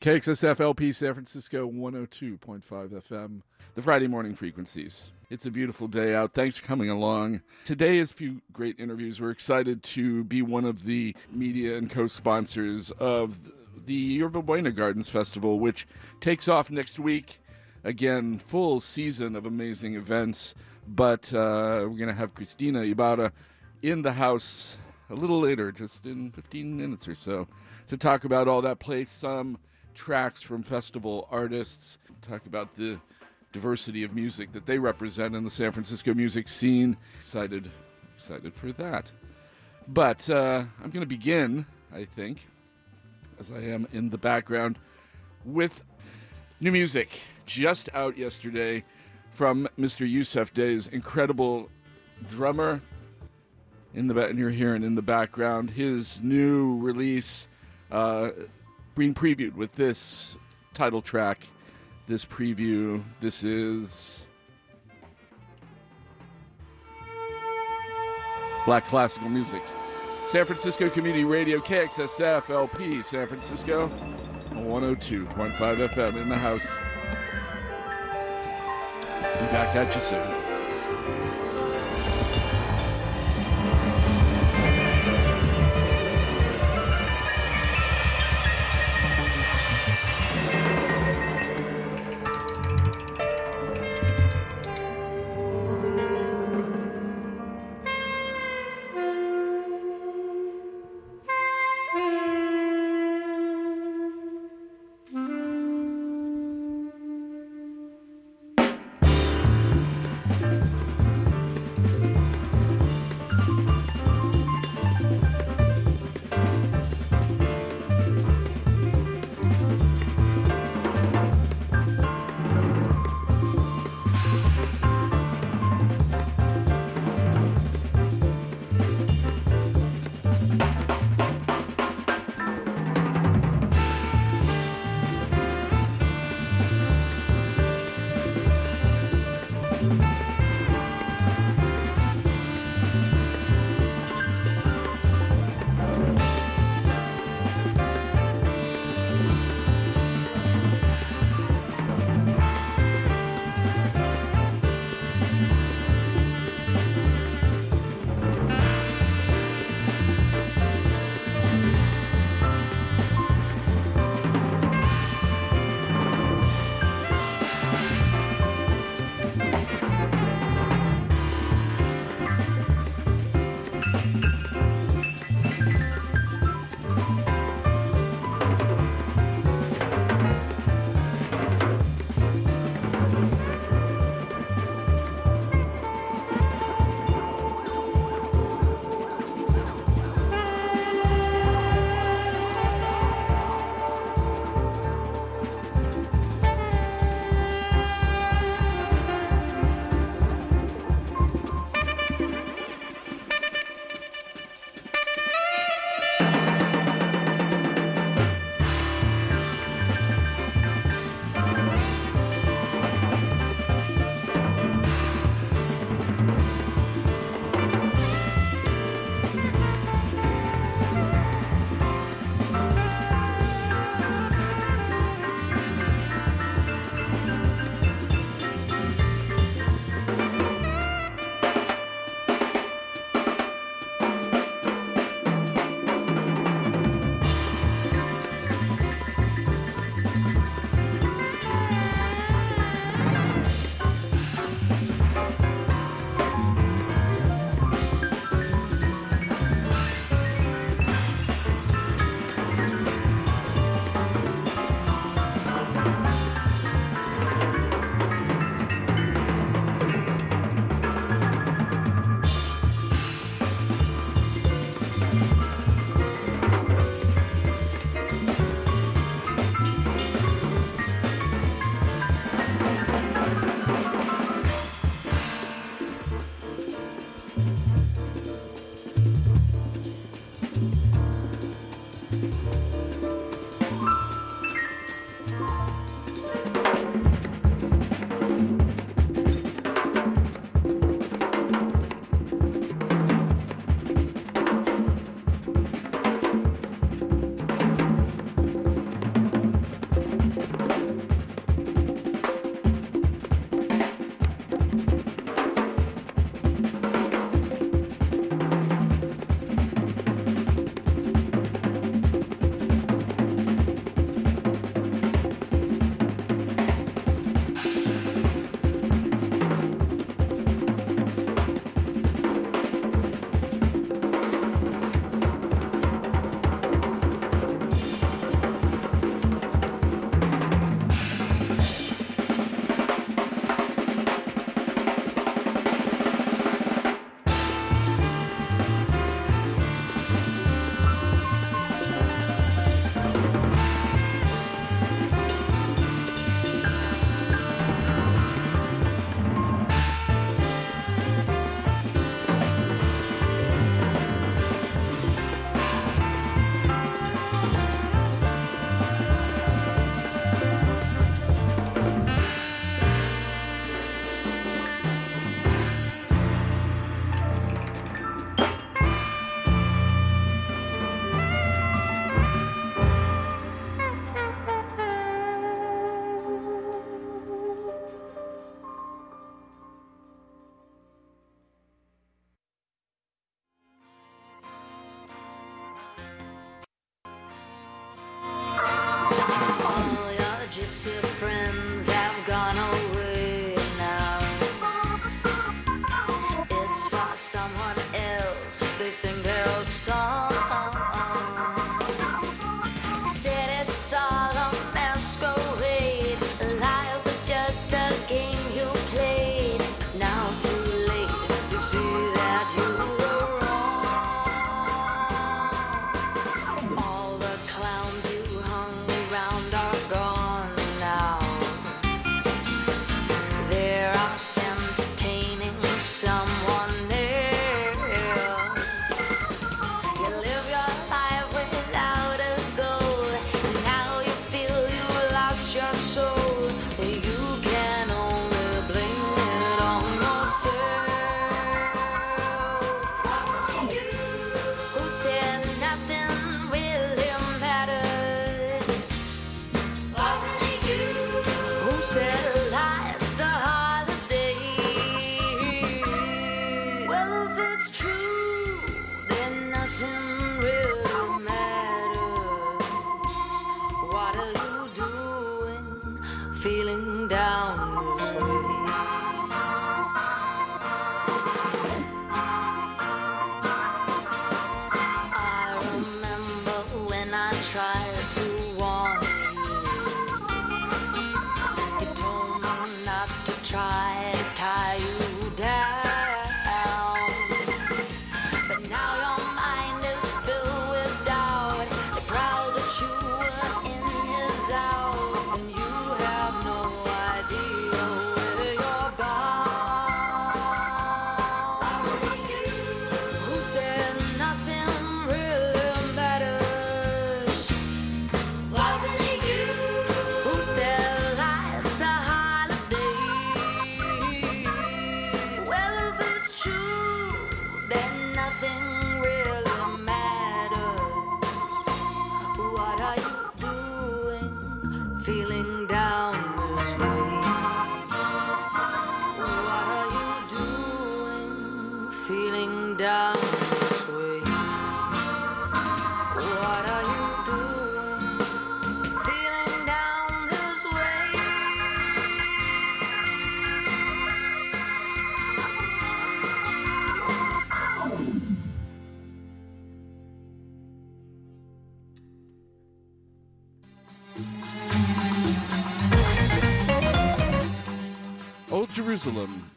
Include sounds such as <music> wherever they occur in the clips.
KXSF LP San Francisco 102.5 FM, the Friday morning frequencies. It's a beautiful day out. Thanks for coming along. Today is a few great interviews. We're excited to be one of the media and co sponsors of the Yerba Buena Gardens Festival, which takes off next week. Again, full season of amazing events. But uh, we're going to have Cristina Ibarra in the house a little later, just in 15 minutes or so, to talk about all that. Play some tracks from festival artists, talk about the diversity of music that they represent in the San Francisco music scene. Excited, excited for that. But uh, I'm going to begin, I think, as I am in the background, with new music just out yesterday from Mr. Yussef Dayes incredible drummer. In the and you're hearing in the background his new release. Uh, being previewed with this title track, this preview. This is Black Classical Music. San Francisco Community Radio, KXSF LP, San Francisco, 102.5 FM in the house. Be back at you soon.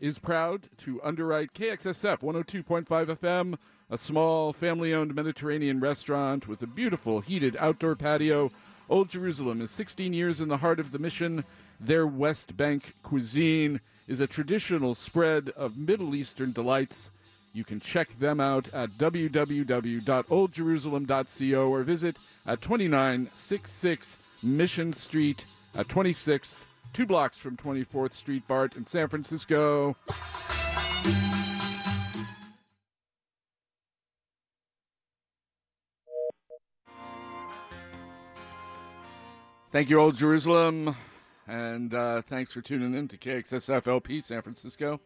Is proud to underwrite KXSF 102.5 FM, a small family owned Mediterranean restaurant with a beautiful heated outdoor patio. Old Jerusalem is 16 years in the heart of the mission. Their West Bank cuisine is a traditional spread of Middle Eastern delights. You can check them out at www.oldjerusalem.co or visit at 2966 Mission Street at 26th, two blocks from 24th Street BART in San Francisco. Thank you, Old Jerusalem. And uh, thanks for tuning in to KXSFLP San Francisco.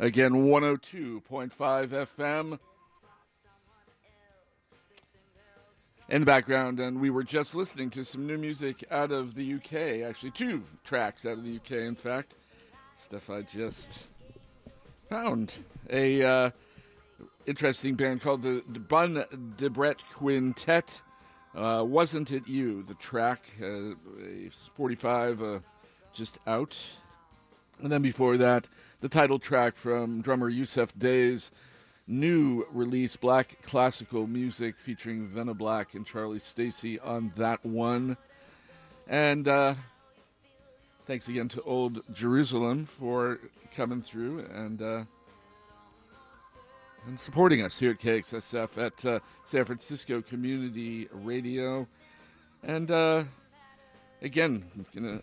Again, 102.5 FM. In the background, and we were just listening to some new music out of the UK. Actually, two tracks out of the UK, in fact. Stuff I just found. A uh, interesting band called the, Bun Debret Quintet. Uh, Wasn't It You, the track, uh, a 45 uh, just out. And then before that, the title track from drummer Yussef Dayes new release, Black Classical Music, featuring Venna Black and Charlie Stacey on that one. And uh, thanks again to Old Jerusalem for coming through and uh, and supporting us here at KXSF at uh, San Francisco Community Radio. And uh, again, I'm gonna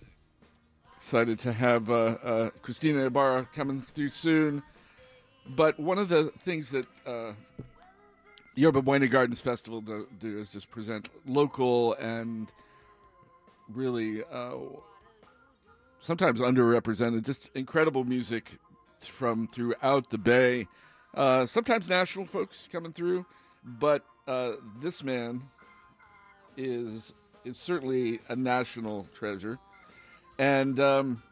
excited to have uh, uh, Cristina Ibarra coming through soon. But one of the things that uh, Yerba Buena Gardens Festival do, do is just present local and really uh, sometimes underrepresented, just incredible music from throughout the Bay. Uh, sometimes national folks coming through, but uh, this man is is certainly a national treasure. And um,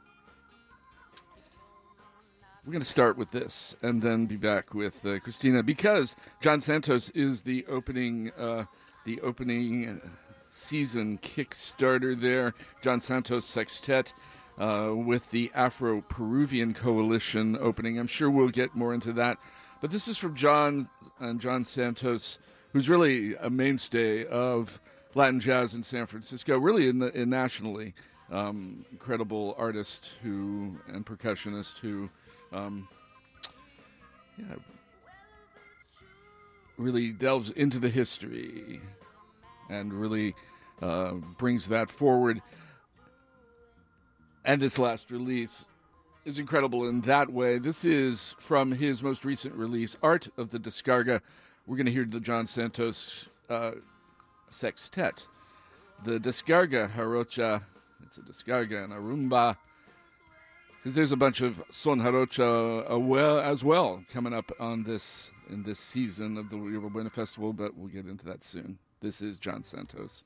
we're going to start with this and then be back with uh, Cristina because John Santos is the opening uh, the opening season Kickstarter there. John Santos Sextet. Uh, with the Afro Peruvian Coalition opening. I'm sure we'll get more into that. But this is from John and John Santos, who's really a mainstay of Latin jazz in San Francisco, really in, the, in nationally. Um, incredible artist who and percussionist who, um, yeah, really delves into the history and really uh, brings that forward and its last release is incredible in that way. This is from his most recent release, Art of the Descarga. We're going to hear the John Santos uh, Sextet. The Descarga Jarocha, it's a Descarga and a Rumba, because there's a bunch of Son Jarocho uh, as well coming up on this in this season of the Yerba Buena Festival, but we'll get into that soon. This is John Santos.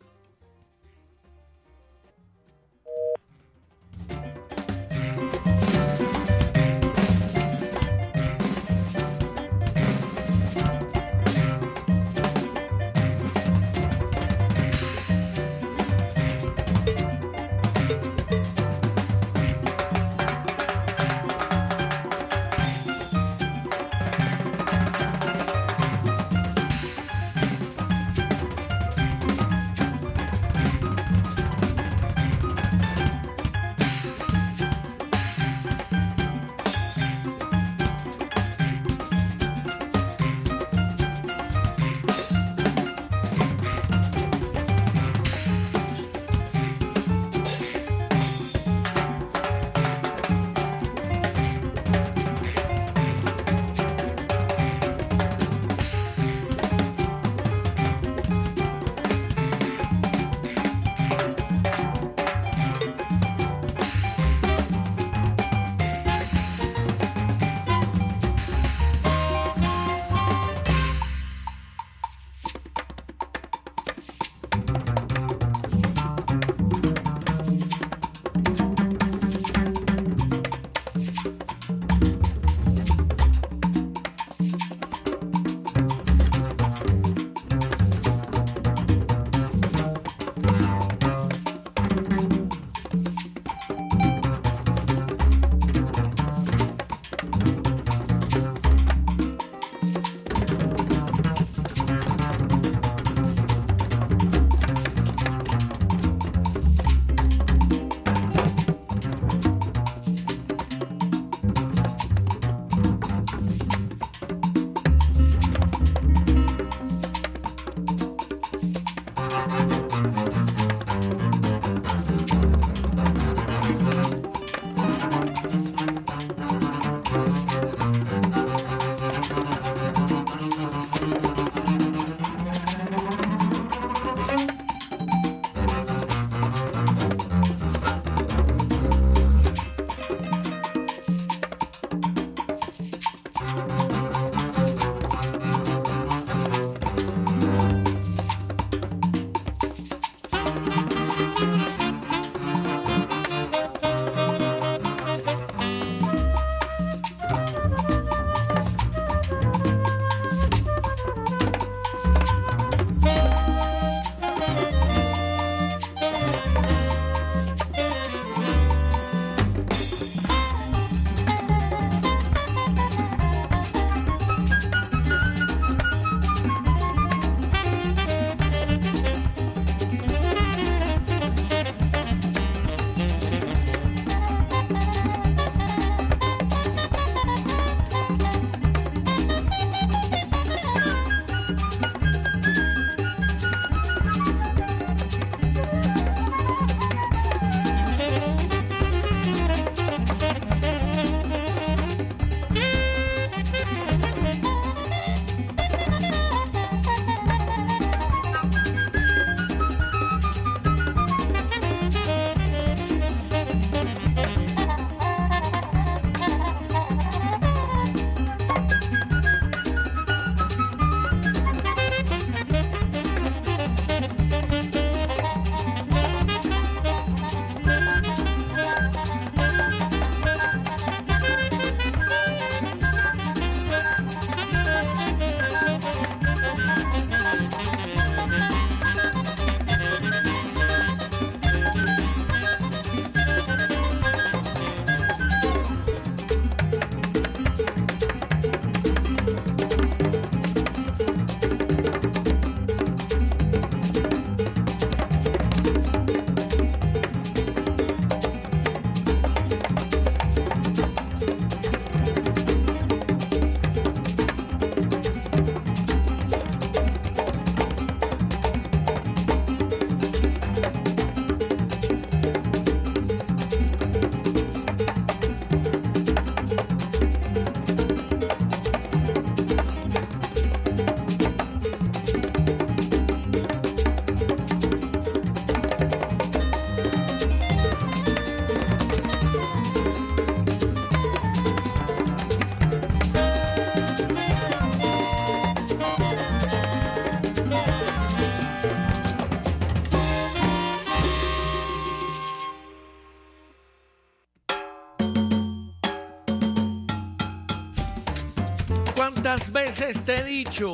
¿Cuántas veces te he dicho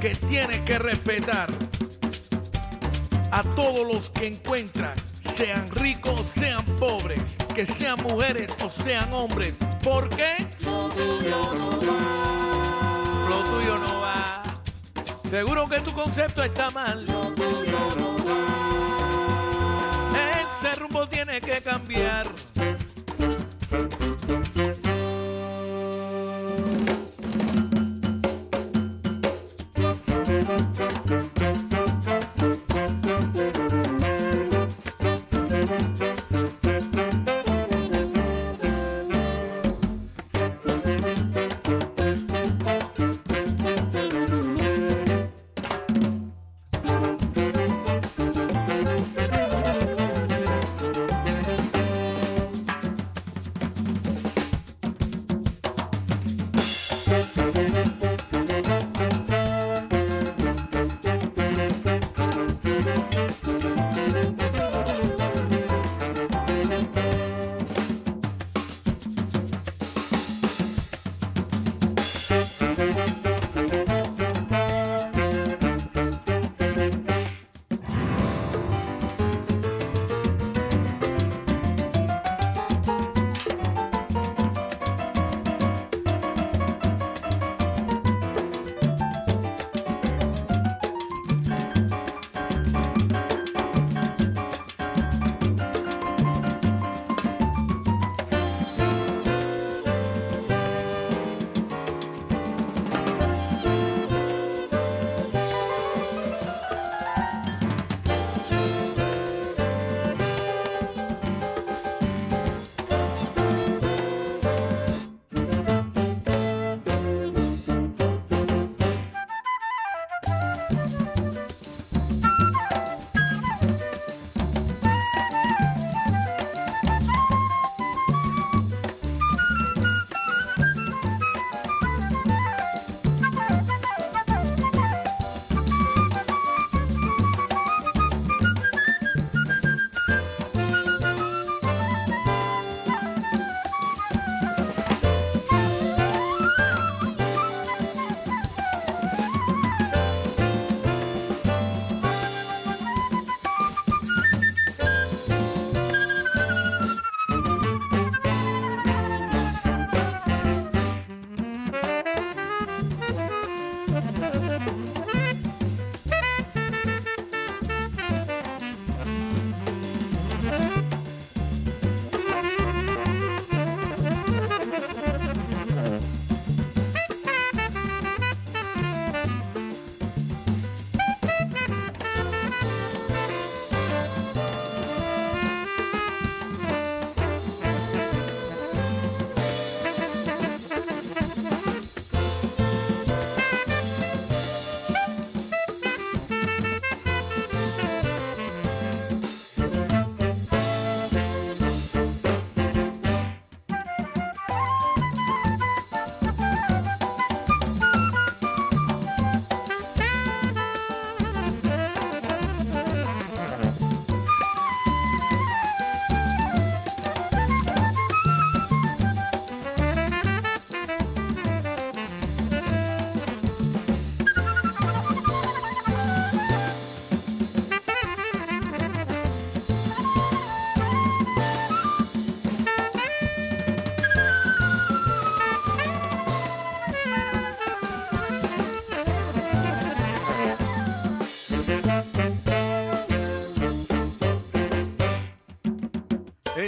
que tienes que respetar a todos los que encuentran, sean ricos, sean pobres, que sean mujeres o sean hombres? ¿Por qué? Lo tuyo no va. Lo tuyo no va. Seguro que tu concepto está mal. Lo tuyo no va. Ese rumbo tiene que cambiar.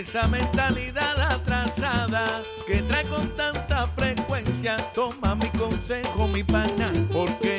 Esa mentalidad atrasada que trae con tanta frecuencia. Toma mi consejo, mi pana, porque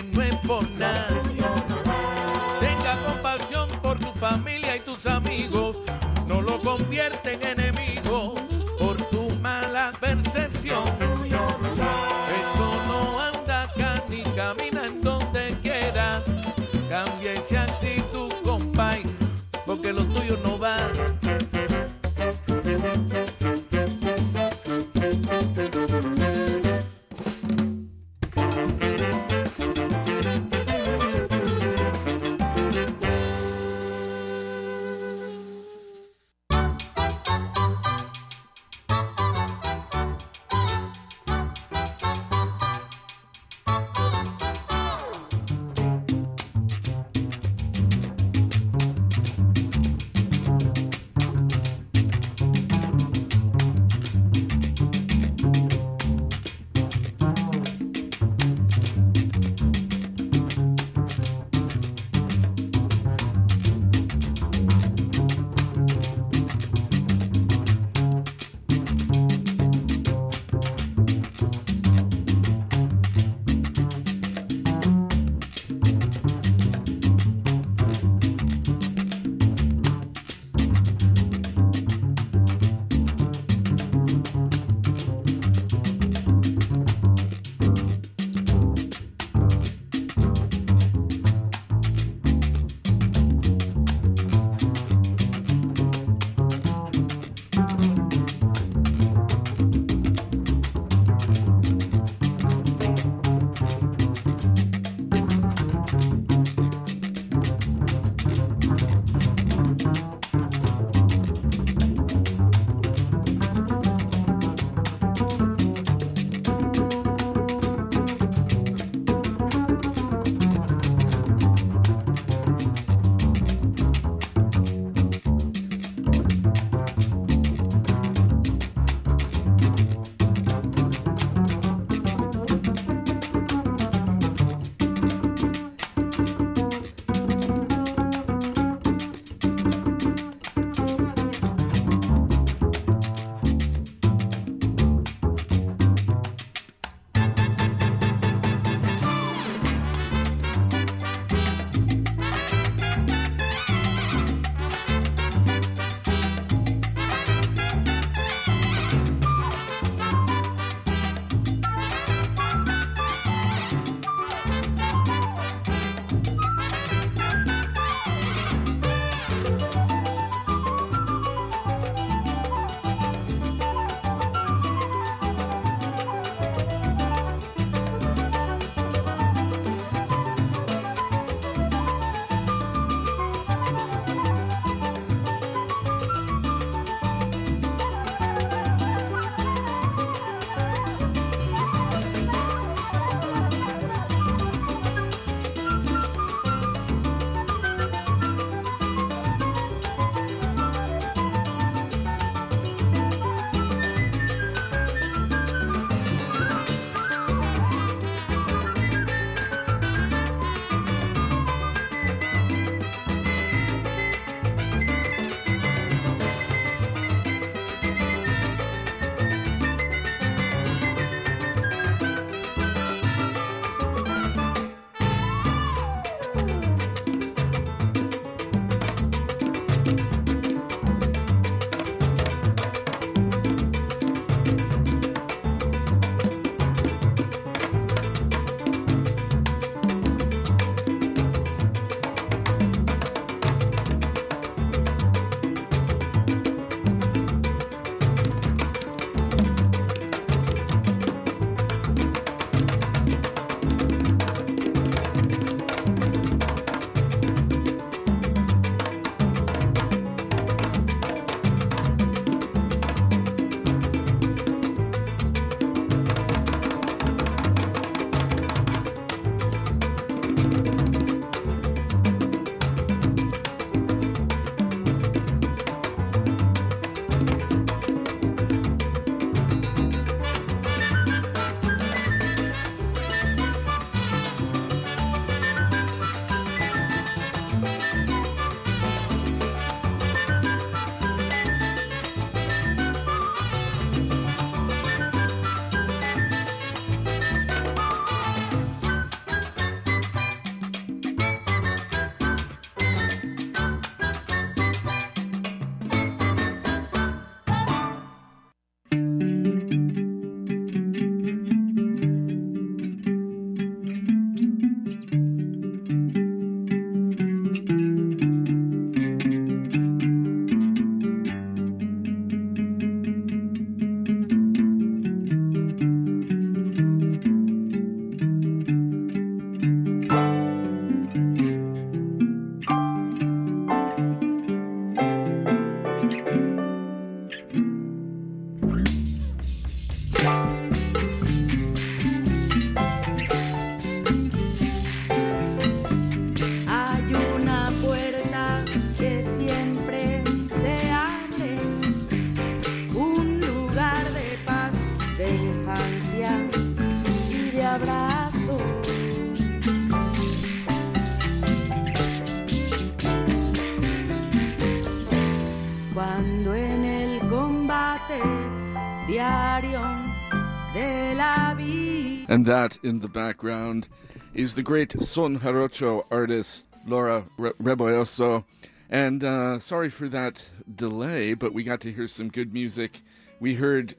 that in the background is the great Son Jarocho artist Laura Re- Rebolloso. And uh, sorry for that delay, but we got to hear some good music. We heard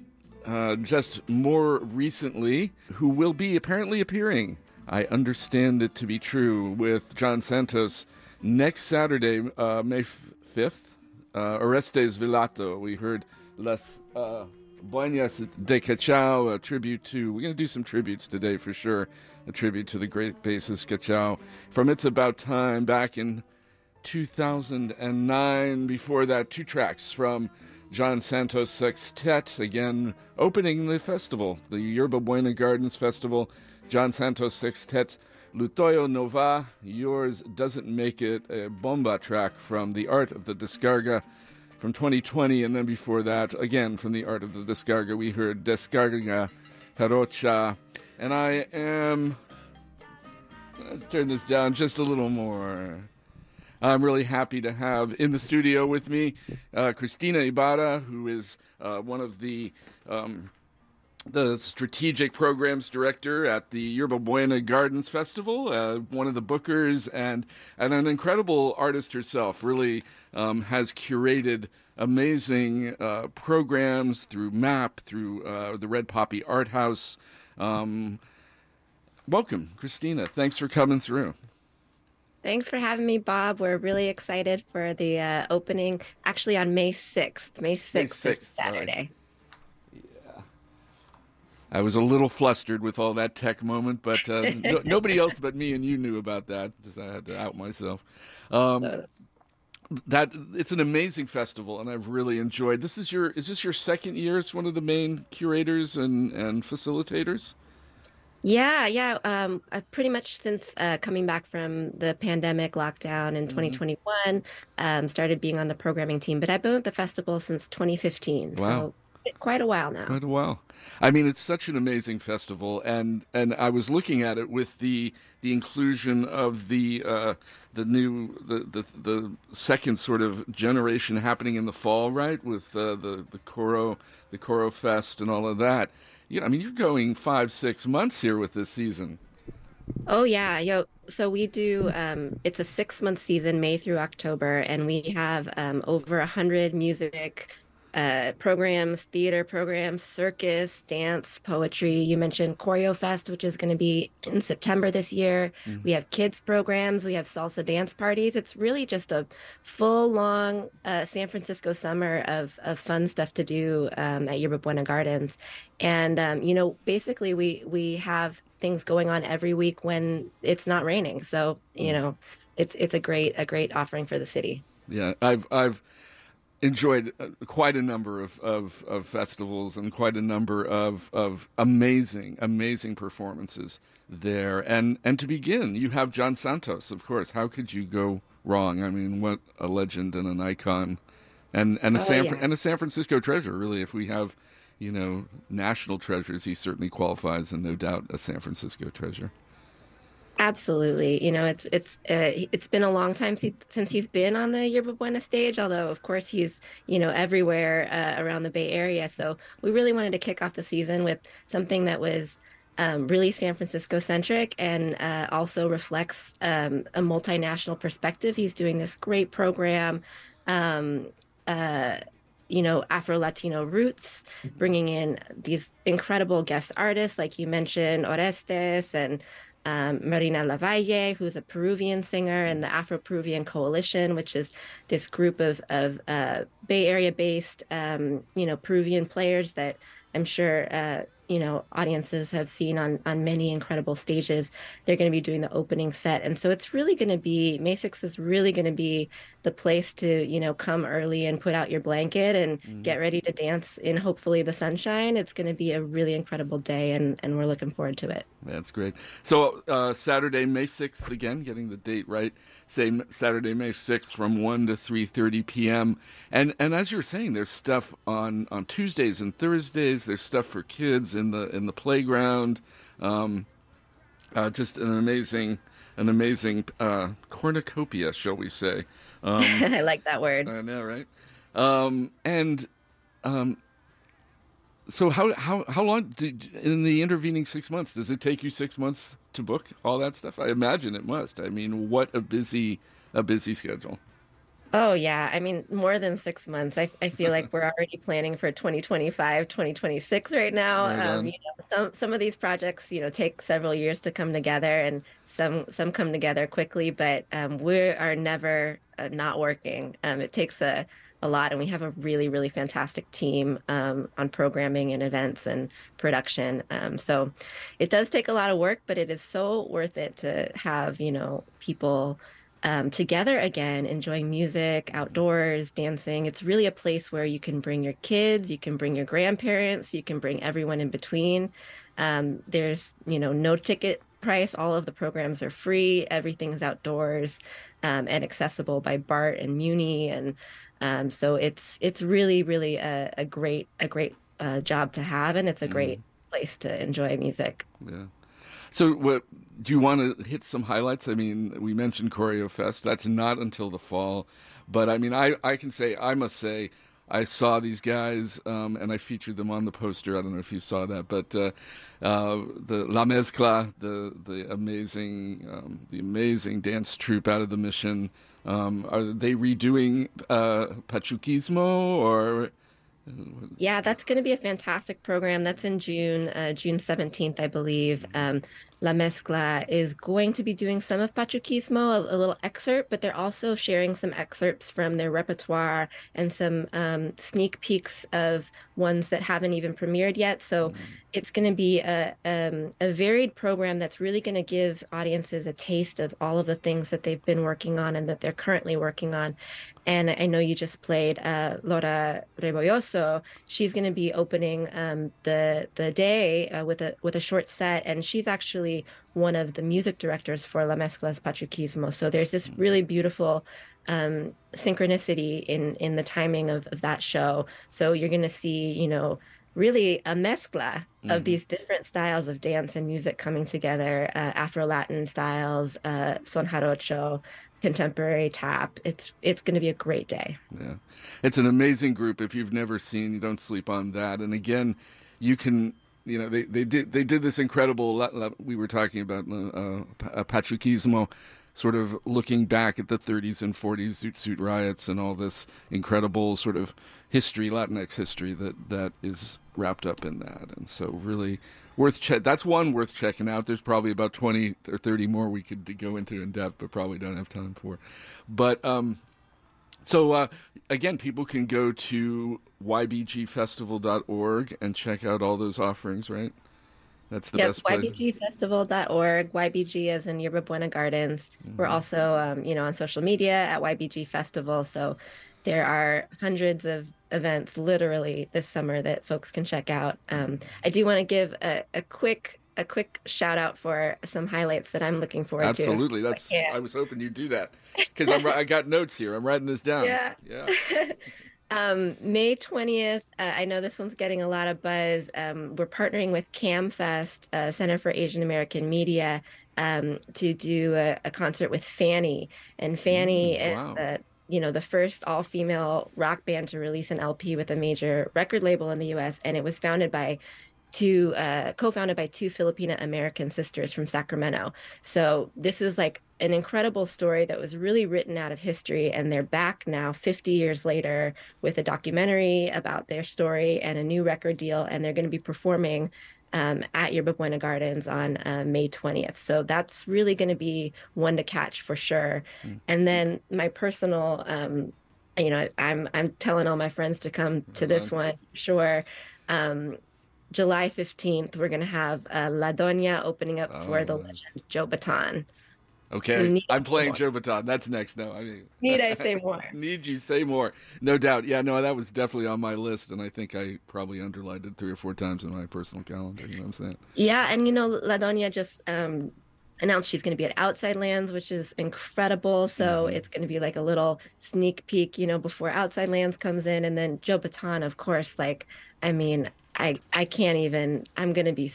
uh, just more recently who will be apparently appearing. I understand it to be true with John Santos next Saturday, uh, May 5th. Uh, Orestes Vilato. We heard Las uh, Buenas de Cachao, a tribute to. We're going to do some tributes today for sure. A tribute to the great bassist Cachao from It's About Time back in 2009. Before that, two tracks from John Santos Sextet, again opening the festival, the Yerba Buena Gardens Festival. John Santos Sextet's Lo Tuyo No Va, Yours Doesn't Make It, a bomba track from The Art of the Descarga from 2020. And then before that, again from The Art of the Descarga, we heard Descarga Jarocha. And I am. Turn this down just a little more. I'm really happy to have in the studio with me uh, Cristina Ibarra, who is uh, one of the um, the strategic programs director at the Yerba Buena Gardens Festival, uh, one of the bookers, and, and an incredible artist herself. Really um, has curated amazing uh, programs through MAP, through uh, the Red Poppy Art House. Um, welcome, Cristina. Thanks for coming through. Thanks for having me, Bob. We're really excited for the uh, opening actually on May 6th. May 6th, is 6th, sorry. I was a little flustered with all that tech moment, but uh, <laughs> no, nobody else but me and you knew about that because I had to out myself. Um, that it's an amazing festival, and I've really enjoyed. This is your is this your second year as one of the main curators and and facilitators? Yeah, yeah. Um, I've pretty much since uh, coming back from the pandemic lockdown Mm-hmm. in 2021, um, started being on the programming team. But I've been at the festival since 2015, Wow. so quite a while now. Quite a while. I mean, it's such an amazing festival, and and I was looking at it with the the inclusion of the uh, the new the, the the second sort of generation happening in the fall, right? With uh, the the Choreo the Choreo Fest and all of that. Yeah, I mean, you're going five six months here with this season. Oh yeah, yo. So we do. Um, it's a six-month season, May through October, and we have um, over a hundred music uh, programs, theater programs, circus, dance, poetry. You mentioned Choreo Fest, which is going to be in September this year. We have kids programs. We have salsa dance parties. It's really just a full, long uh, San Francisco summer of of fun stuff to do um, at Yerba Buena Gardens. And um, you know, basically, we we have things going on every week when it's not raining. So you know, it's it's a great a great offering for the city. Yeah, I've I've enjoyed uh, quite a number of, of, of festivals and quite a number of, of amazing amazing performances there. And and to begin, you have John Santos, of course. How could you go wrong? I mean, what a legend and an icon, and and a Oh, San yeah. and a San Francisco treasure. Really, if we have you know national treasures, he certainly qualifies, and no doubt a San Francisco treasure. Absolutely. You know, it's it's uh, it's been a long time since since he's been on the Yerba Buena stage, although of course he's, you know, everywhere uh, around the Bay Area. So we really wanted to kick off the season with something that was um, really San Francisco centric and uh, also reflects um, a multinational perspective. He's doing this great program, um, uh, you know, Afro Latino roots, bringing in these incredible guest artists, like you mentioned, Orestes and um, Marina Lavalle, who's a Peruvian singer, and the Afro Peruvian Coalition, which is this group of of uh, Bay Area based, um, you know, Peruvian players that I'm sure uh, you know audiences have seen on on many incredible stages. They're going to be doing the opening set, and so it's really going to be May 6th is really going to be the place to you know come early and put out your blanket and get ready to dance in hopefully the sunshine. It's going to be a really incredible day, and and we're looking forward to it. That's great. So uh, Saturday, May sixth, again, getting the date right. Say Saturday, May sixth, from one to three thirty p.m. And and as you're saying, there's stuff on on Tuesdays and Thursdays. There's stuff for kids in the in the playground. Um, uh, just an amazing an amazing uh, cornucopia, shall we say? Um, <laughs> I like that word. I know, right? Um, and um, so how how how long did in the intervening six months does it take you six months to book all that stuff? I imagine it must. I mean, what a busy a busy schedule. Oh yeah, I mean more than six months. I, I feel like we're already planning for 2025, 2026 right now. Right Um, you know, some some of these projects, you know, take several years to come together, and some some come together quickly. But um, we are never uh, not working. Um, it takes a a lot, and we have a really really fantastic team um, on programming and events and production. Um, so it does take a lot of work, but it is so worth it to have you know people um, together again, enjoying music, outdoors, dancing. It's really a place where you can bring your kids, you can bring your grandparents, you can bring everyone in between. Um, there's, you know, no ticket price. All of the programs are free. Everything is outdoors um, and accessible by BART and Muni, and um, so it's it's really really a, a great a great uh, job to have, and it's a great place to enjoy music. Yeah. So, what do you want to hit some highlights? I mean, we mentioned Choreo Fest. That's not until the fall, but I mean, I I can say I must say I saw these guys um, and I featured them on the poster. I don't know if you saw that, but uh, uh, the La Mezcla, the the amazing um, the amazing dance troupe out of the Mission. Um, are they redoing uh, Pachuquismo or? Yeah, that's going to be a fantastic program. That's in June, uh, June 17th, I believe. La Mezcla is going to be doing some of Pachuquismo, a, a little excerpt, but they're also sharing some excerpts from their repertoire and some um, sneak peeks of ones that haven't even premiered yet. So it's going to be a, um, a varied program that's really going to give audiences a taste of all of the things that they've been working on and that they're currently working on. And I know you just played uh, Laura Rebolloso. She's going to be opening um, the the day uh, with a with a short set, and she's actually one of the music directors for La Mezcla's Pachuquismo. So there's this really beautiful um, synchronicity in in the timing of, of that show. So you're going to see, you know, really a mezcla of Mhm. these different styles of dance and music coming together, uh, Afro Latin styles, uh, son jarocho, contemporary tap. It's it's going to be a great day. Yeah, it's an amazing group. If you've never seen, you don't sleep on that. And again, you can, you know, they, they did they did this incredible. We were talking about uh, uh, sort of looking back at the 30s and 40s Zoot Suit riots and all this incredible sort of history, Latinx history that that is wrapped up in that. And so, really worth check. That's one worth checking out. There's probably about 20 or 30 more we could go into in depth, but probably don't have time for. But um, so uh, again, people can go to ybgfestival.org and check out all those offerings, right? That's the Yep, best place. ybgfestival.org, YBG as in Yerba Buena Gardens. We're also, um, you know, on social media at YBG Festival. So there are hundreds of events literally this summer that folks can check out. Um, I do want to give a, a quick a quick shout out for some highlights that I'm looking forward to. Absolutely. That's. can. I was hoping you'd do that because I'm. I got notes here. I'm writing this down. Yeah. Yeah. <laughs> Um, May 20th, uh, I know this one's getting a lot of buzz. Um, we're partnering with CAAMFest, uh, Center for Asian American Media, um, to do a, a concert with Fanny. And Fanny Mm, is, wow. uh, you know, the first all female rock band to release an LP with a major record label in the US. And it was founded by two, uh, co founded by two Filipina American sisters from Sacramento. So this is like an incredible story that was really written out of history. And they're back now 50 years later with a documentary about their story and a new record deal. And they're going to be performing um, at Yerba Buena Gardens on uh, May 20th. So that's really going to be one to catch for sure. And then my personal, um, you know, I'm I'm telling all my friends to come to this one, sure. Um, July 15th, we're going to have uh, La Doña opening up for the Oh. legend Joe Bataan. Okay. Need I'm playing more. Joe Bataan. That's next. No, I mean. Need I <laughs> say more? Need you say more? No doubt. Yeah, no, that was definitely on my list, and I think I probably underlined it three or four times in my personal calendar. You know what I'm saying? Yeah, and you know, La Doña just um, announced she's going to be at Outside Lands, which is incredible. So Mhm. it's going to be like a little sneak peek, you know, before Outside Lands comes in, and then Joe Bataan, of course. Like, I mean, I I can't even. I'm going to be.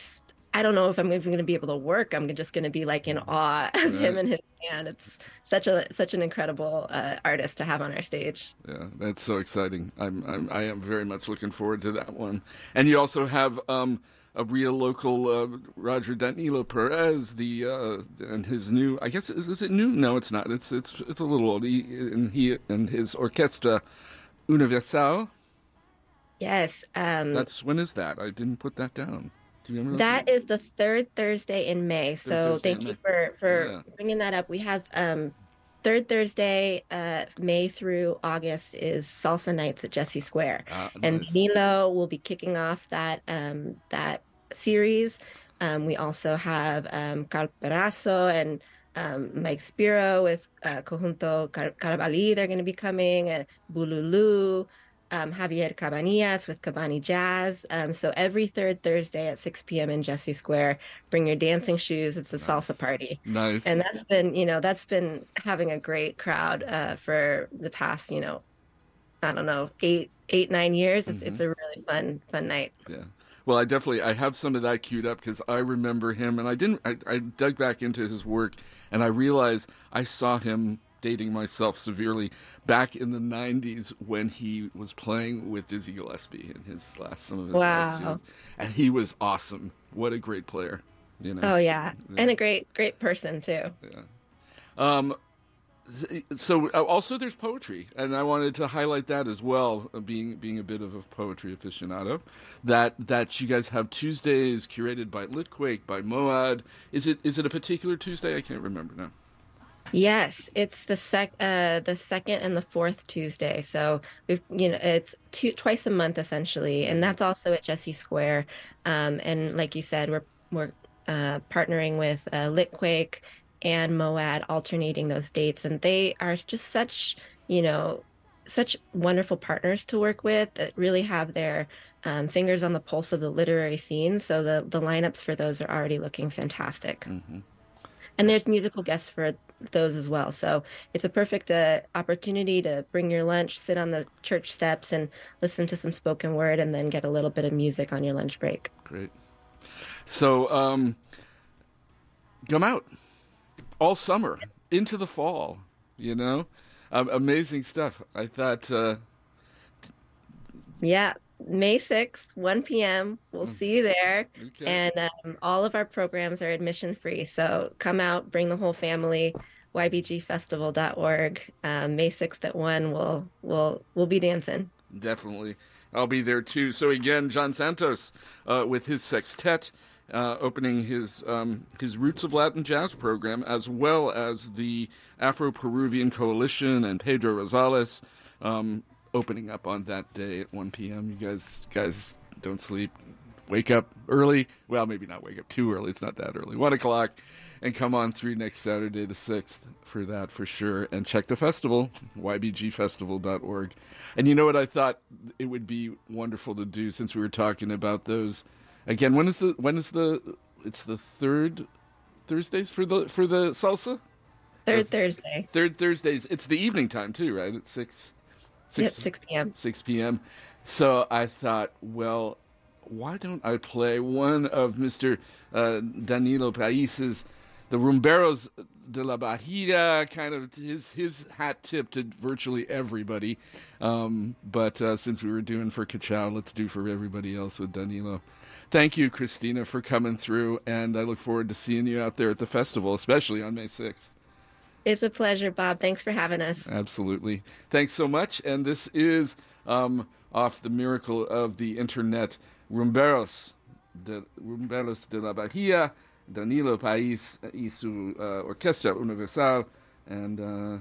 I don't know if I'm even going to be able to work. I'm just going to be like in awe of him and his band. It's such a such an incredible uh, artist to have on our stage. Yeah, that's so exciting. I'm, I'm I am very much looking forward to that one. And you also have um, a real local uh, Roger Danilo Perez, the uh, and his new. I guess is, is it new? No, it's not. It's it's it's a little old. He and he and his orchestra Universal. Yes, um, That's when is that? I didn't put that down. Do you remember that is the third Thursday in May. So Thursday thank you May. for for Yeah. bringing that up. We have um, third Thursday, uh, May through August is Salsa Nights at Jessie Square. Ah, and nice. Nilo will be kicking off that um, that series. Um, we also have um, Karl Perazzo and um, Mike Spiro with uh, Conjunto Car- Carabali. They're going to be coming. And Bululu, um, Javier Cabanillas with Cabani Jazz. Um, so every third Thursday at 6 p.m. in Jessie Square, bring your dancing shoes. It's a salsa party. Nice. And that's been, you know, that's been having a great crowd uh, for the past, you know, I don't know, eight, eight, nine years. It's it's a really fun, fun night. Yeah. Well, I definitely I have some of that queued up because I remember him, and I didn't. I, I dug back into his work, and I realized I saw him dating myself severely back in the '90s when he was playing with Dizzy Gillespie in his last some of his last Wow. years, and he was awesome. What a great player, you know. Oh yeah, and a great, great person too. yeah Um, so uh, also there's poetry, and I wanted to highlight that as well, uh, being being a bit of a poetry aficionado. That that you guys have Tuesdays curated by Litquake by MoAD. Is it is it a particular Tuesday? I can't remember now. Yes, it's the sec, uh, the second and the fourth Tuesday. So we've, you know, it's two twice a month essentially, and that's also at Jessie Square. Um, and like you said, we're we're uh, partnering with uh, Litquake and MoAD, alternating those dates, and they are just such, you know, such wonderful partners to work with that really have their um, fingers on the pulse of the literary scene. So the the lineups for those are already looking fantastic. And there's musical guests for those as well. So it's a perfect uh, opportunity to bring your lunch, sit on the church steps, and listen to some spoken word, and then get a little bit of music on your lunch break. Great. So um, come out all summer into the fall. You know, um, amazing stuff. I thought. Uh, Yeah, May 6th, 1 p.m. We'll see you there. okay. And um, all of our programs are admission free. So come out, bring the whole family. ybgfestival.org. Um, May 6th at 1, we'll, we'll, we'll be dancing. Definitely. I'll be there too. So again, John Santos uh, with his sextet uh, opening his um, his Roots of Latin Jazz program, as well as the Afro Peruvian Coalition and Pedro Rosales um, opening up on that day at 1 p.m. You guys guys don't sleep. Wake up early. Well, maybe not wake up too early. It's not that early. One o'clock, and come on through next Saturday, the sixth, for that for sure. And check the festival, ybgfestival.org. And you know what I thought it would be wonderful to do since we were talking about those. Again, when is the when is the it's the third Thursdays for the for the salsa. Third Thursday, Third Thursdays. It's the evening time too, right? At six. Yep, 6 p.m. 6 p.m. So I thought, well, why don't I play one of Mr. Uh, Danilo Pais's, the Rumberos de la Bahia, kind of his his hat tip to virtually everybody. Um, but uh, since we were doing for Cachao, let's do for everybody else with Danilo. Thank you, Cristina, for coming through, and I look forward to seeing you out there at the festival, especially on May 6th. It's a pleasure, Bob. Thanks for having us. Absolutely. Thanks so much. And this is um, off the miracle of the internet, Rumberos de, Rumberos de la Bahia, Danilo Pais y su uh, Orquesta Universal. And uh,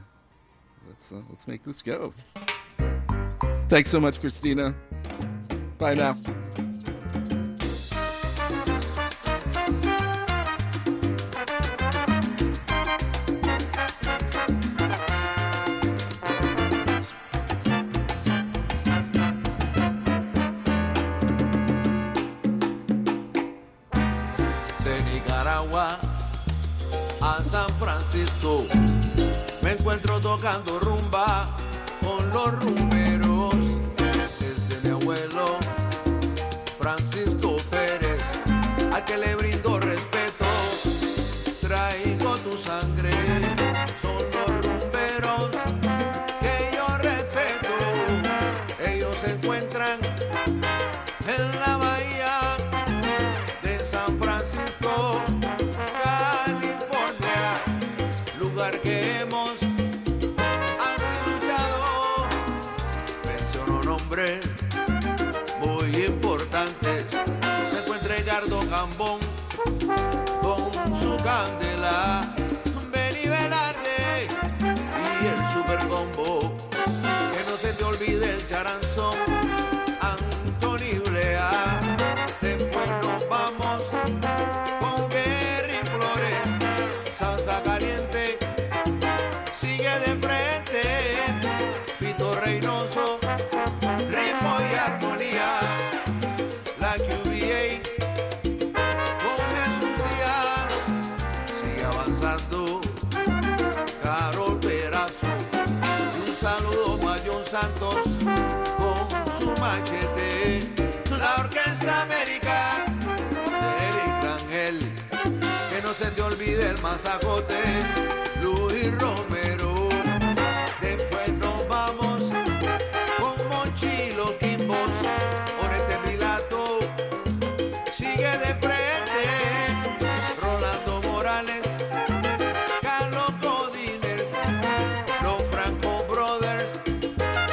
let's, uh, let's make this go. Thanks so much, Cristina. Bye now. Encuentro tocando rumba con los rumberos. Fidel Mazacote, Luis Romero. Después nos vamos con Monchilo Quimbos, Oreste Pilato, sigue de frente. Rolando Morales, Carlos Codines, los Franco Brothers,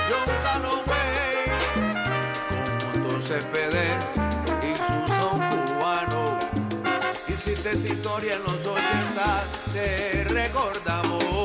John Calloway, con Mundo y sus son cubanos. Hiciste esa historia en los recordamos.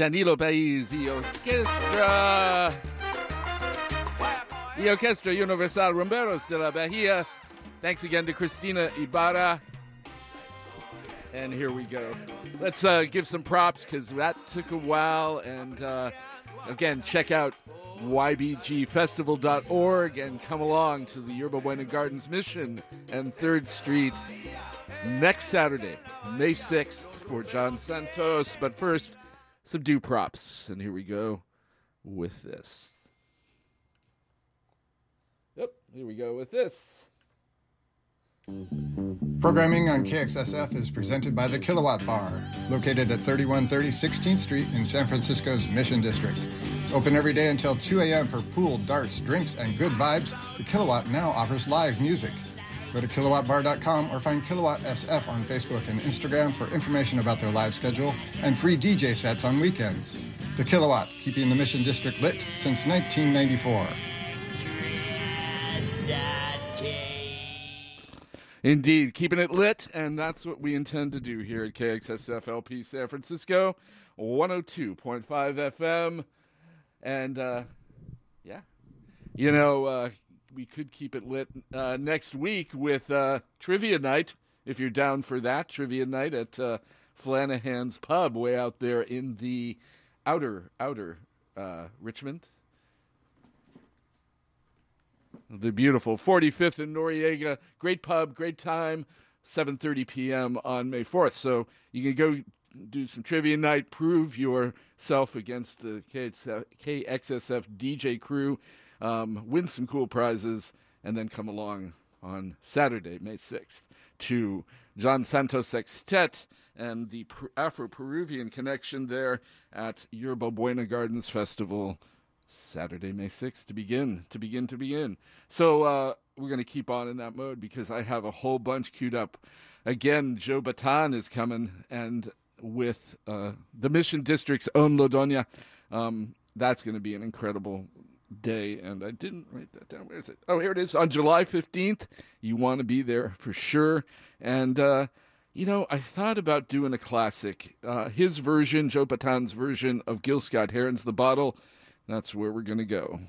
Danilo Paisi Orchestra. The Orchestra Universal Rumberos de la Bahia. Thanks again to Cristina Ibarra. And here we go. Let's uh, give some props because that took a while. And uh, again, check out ybgfestival.org and come along to the Yerba Buena Gardens Mission and 3rd Street next Saturday, May 6th, for John Santos. But first, some due props. And here we go with this. Yep, here we go with this. Programming on KXSF is presented by the Kilowatt Bar, located at 3130 16th Street in San Francisco's Mission District. Open every day until 2 a.m. for pool, darts, drinks, and good vibes. The Kilowatt now offers live music. Go to kilowattbar.com or find Kilowatt SF on Facebook and Instagram for information about their live schedule and free DJ sets on weekends. The Kilowatt, keeping the Mission District lit since 1994. Indeed, keeping it lit, and that's what we intend to do here at KXSF LP San Francisco, 102.5 FM. And uh, yeah, you know, uh, we could keep it lit uh, next week with uh, trivia night, if you're down for that. Trivia night at uh, Flanahan's Pub, way out there in the outer, outer uh, Richmond. The beautiful 45th and Noriega. Great pub, great time. 7:30 p.m. on May 4th. So you can go do some trivia night, prove yourself against the KXSF DJ crew, um, win some cool prizes, and then come along on Saturday, May 6th, to John Santos Sextet and the Afro Peruvian connection there at Yerba Buena Gardens Festival. Saturday, May 6th to begin, to begin, to begin. So uh, we're going to keep on in that mode because I have a whole bunch queued up. Again, Joe Bataan is coming, and with uh, the Mission District's own La Doña, um, that's going to be an incredible day. And I didn't write that down. Where is it? Oh, here it is. On July 15th, you want to be there for sure. And, uh, you know, I thought about doing a classic. Uh, his version, Joe Bataan's version of Gil Scott Heron's The Bottle. That's where we're going to go.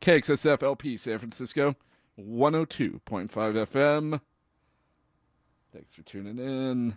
KXSF LP San Francisco, 102.5 FM. Thanks for tuning in.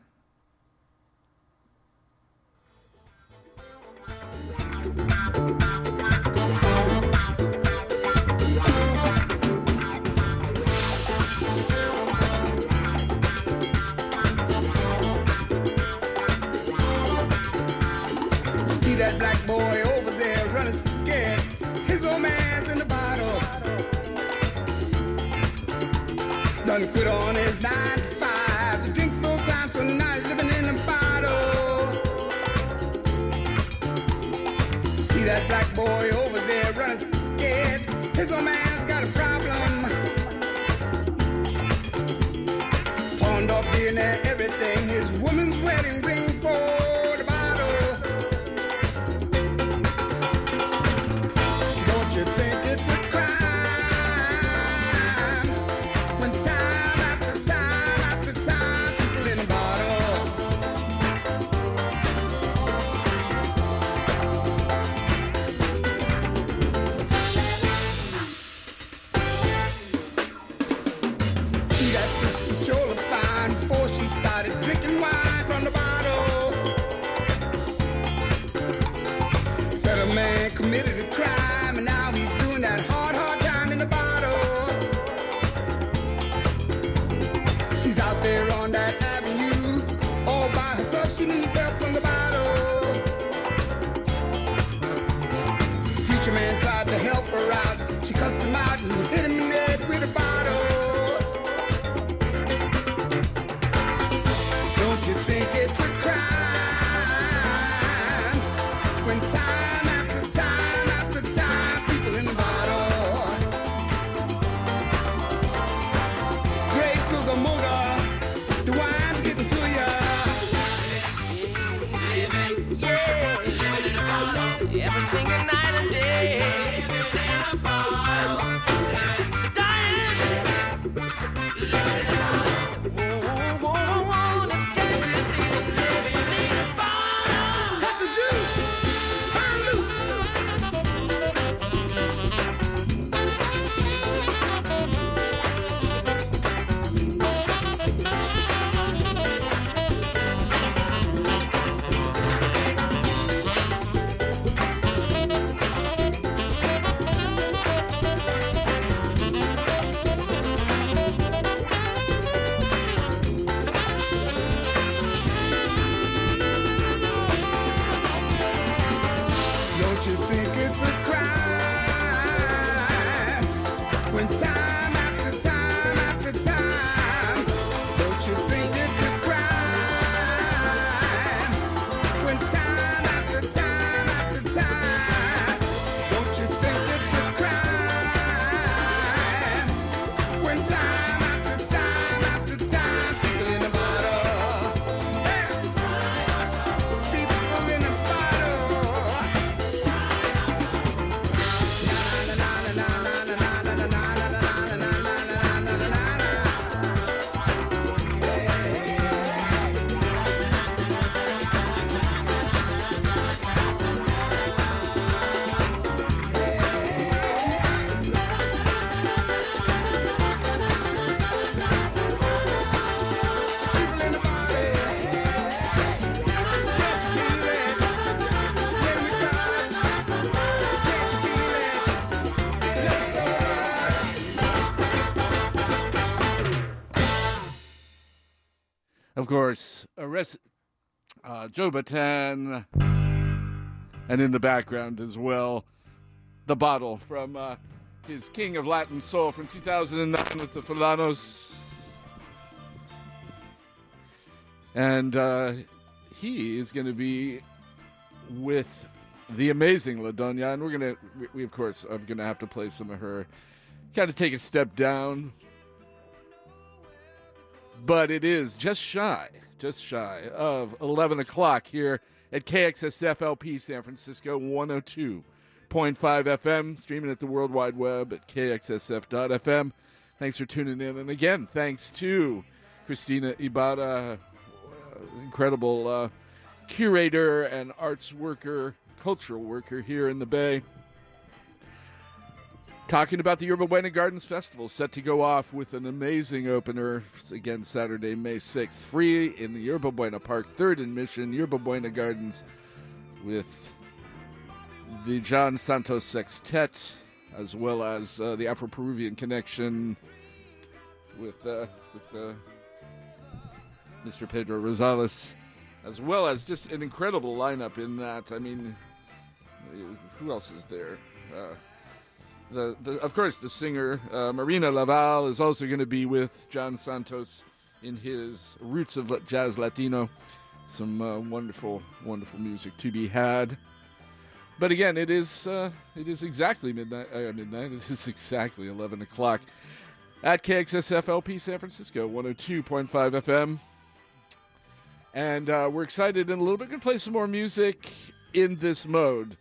Of course, arrest, uh, Joe Bataan, and in the background as well, the bottle from uh, his King of Latin Soul from 2009 with the Fulanos. And uh, he is going to be with the amazing La Doña, and we're going to, we, we of course, are going to have to play some of her. Kind of take a step down, but it is just shy, just shy of 11 o'clock here at KXSF LP San Francisco 102.5 FM, streaming at the World Wide Web at kxsf.fm. Thanks for tuning in. And again, thanks to Cristina Ibarra, uh, incredible uh, curator and arts worker, cultural worker here in the Bay. Talking about the Yerba Buena Gardens Festival, set to go off with an amazing opener again Saturday, May 6th, free in the Yerba Buena Park, third in Mission, Yerba Buena Gardens, with the John Santos Sextet, as well as uh, the Afro Peruvian Connection with, uh, with uh, Mr. Pedro Rosales, as well as just an incredible lineup in that. I mean, uh, who else is there? The, the, of course, the singer uh, Marina Laval is also going to be with John Santos in his Roots of Jazz Latino. Some uh, wonderful, wonderful music to be had. But again, it is uh, it is exactly midnight. Uh, midnight. <laughs> It is exactly eleven o'clock at KXSF LP San Francisco, one hundred two point five FM. And uh, we're excited in a little bit. To play some more music in this mode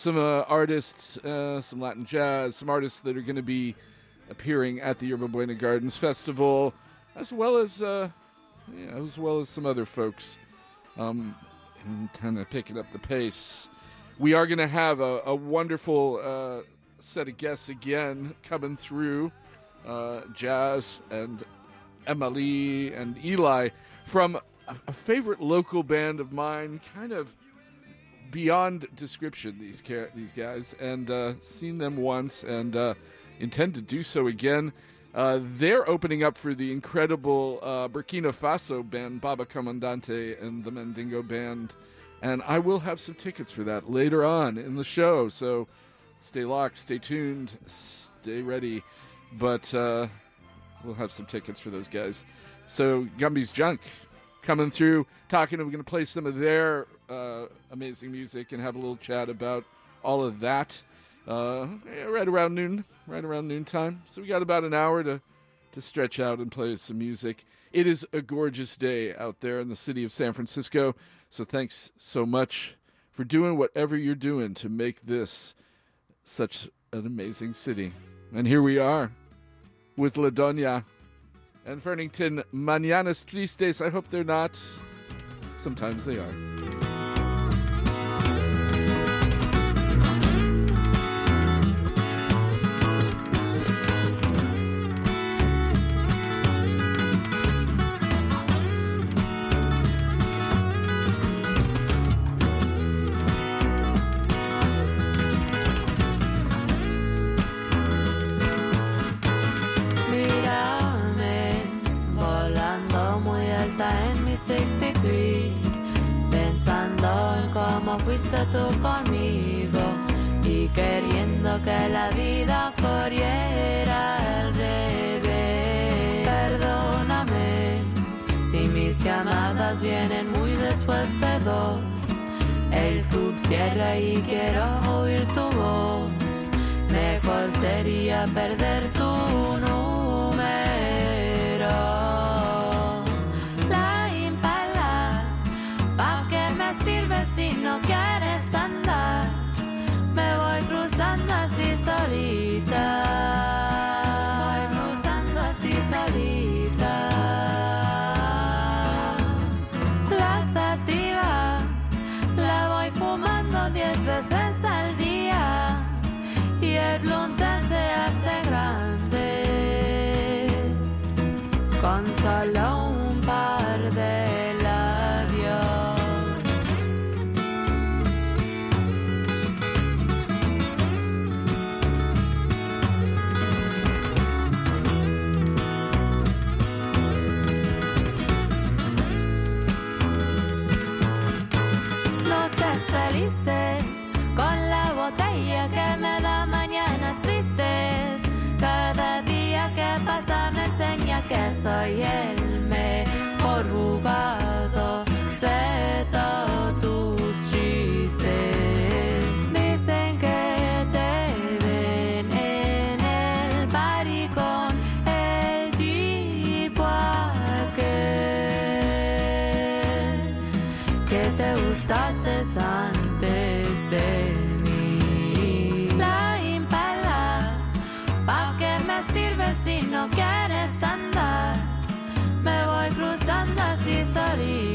some uh, artists, uh, some Latin jazz, some artists that are going to be appearing at the Yerba Buena Gardens Festival, as well as uh, yeah, as well as some other folks, um, kind of picking up the pace. We are going to have a, a wonderful uh, set of guests again coming through, uh, Jas and Emmalee and Eli from a, a favorite local band of mine, kind of beyond description. These ca- these guys, and uh, seen them once, and uh, intend to do so again. Uh, they're opening up for the incredible uh, Burkina Faso band Baba Commandant and the Mandingo Band, and I will have some tickets for that later on in the show. So stay locked, stay tuned, stay ready. But uh, we'll have some tickets for those guys. So Gumby's Junk coming through, talking. We're going to play some of their uh, amazing music and have a little chat about all of that. Uh, right around noon, right around noontime. So we got about an hour to to stretch out and play some music. It is a gorgeous day out there in the city of San Francisco. So thanks so much for doing whatever you're doing to make this such an amazing city. And here we are with La Doña and Fernington Mañanas Tristes. I hope they're not. Sometimes they are. Cierra y quiero oír tu voz. Mejor sería perder con soy el mejor jugador de todos tus chistes. Dicen que te ven en el party con el tipo aquel que te gustaste santo. body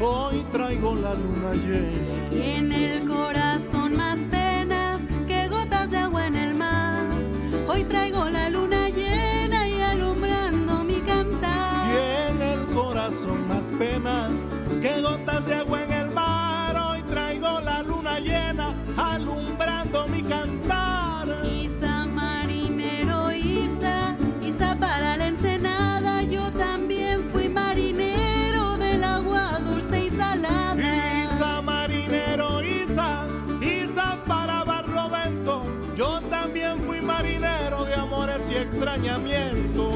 Hoy traigo la luna llena. Y en el corazón más penas que gotas de agua en el mar. Hoy traigo la luna llena y alumbrando mi cantar. Y en el corazón más penas extrañamiento.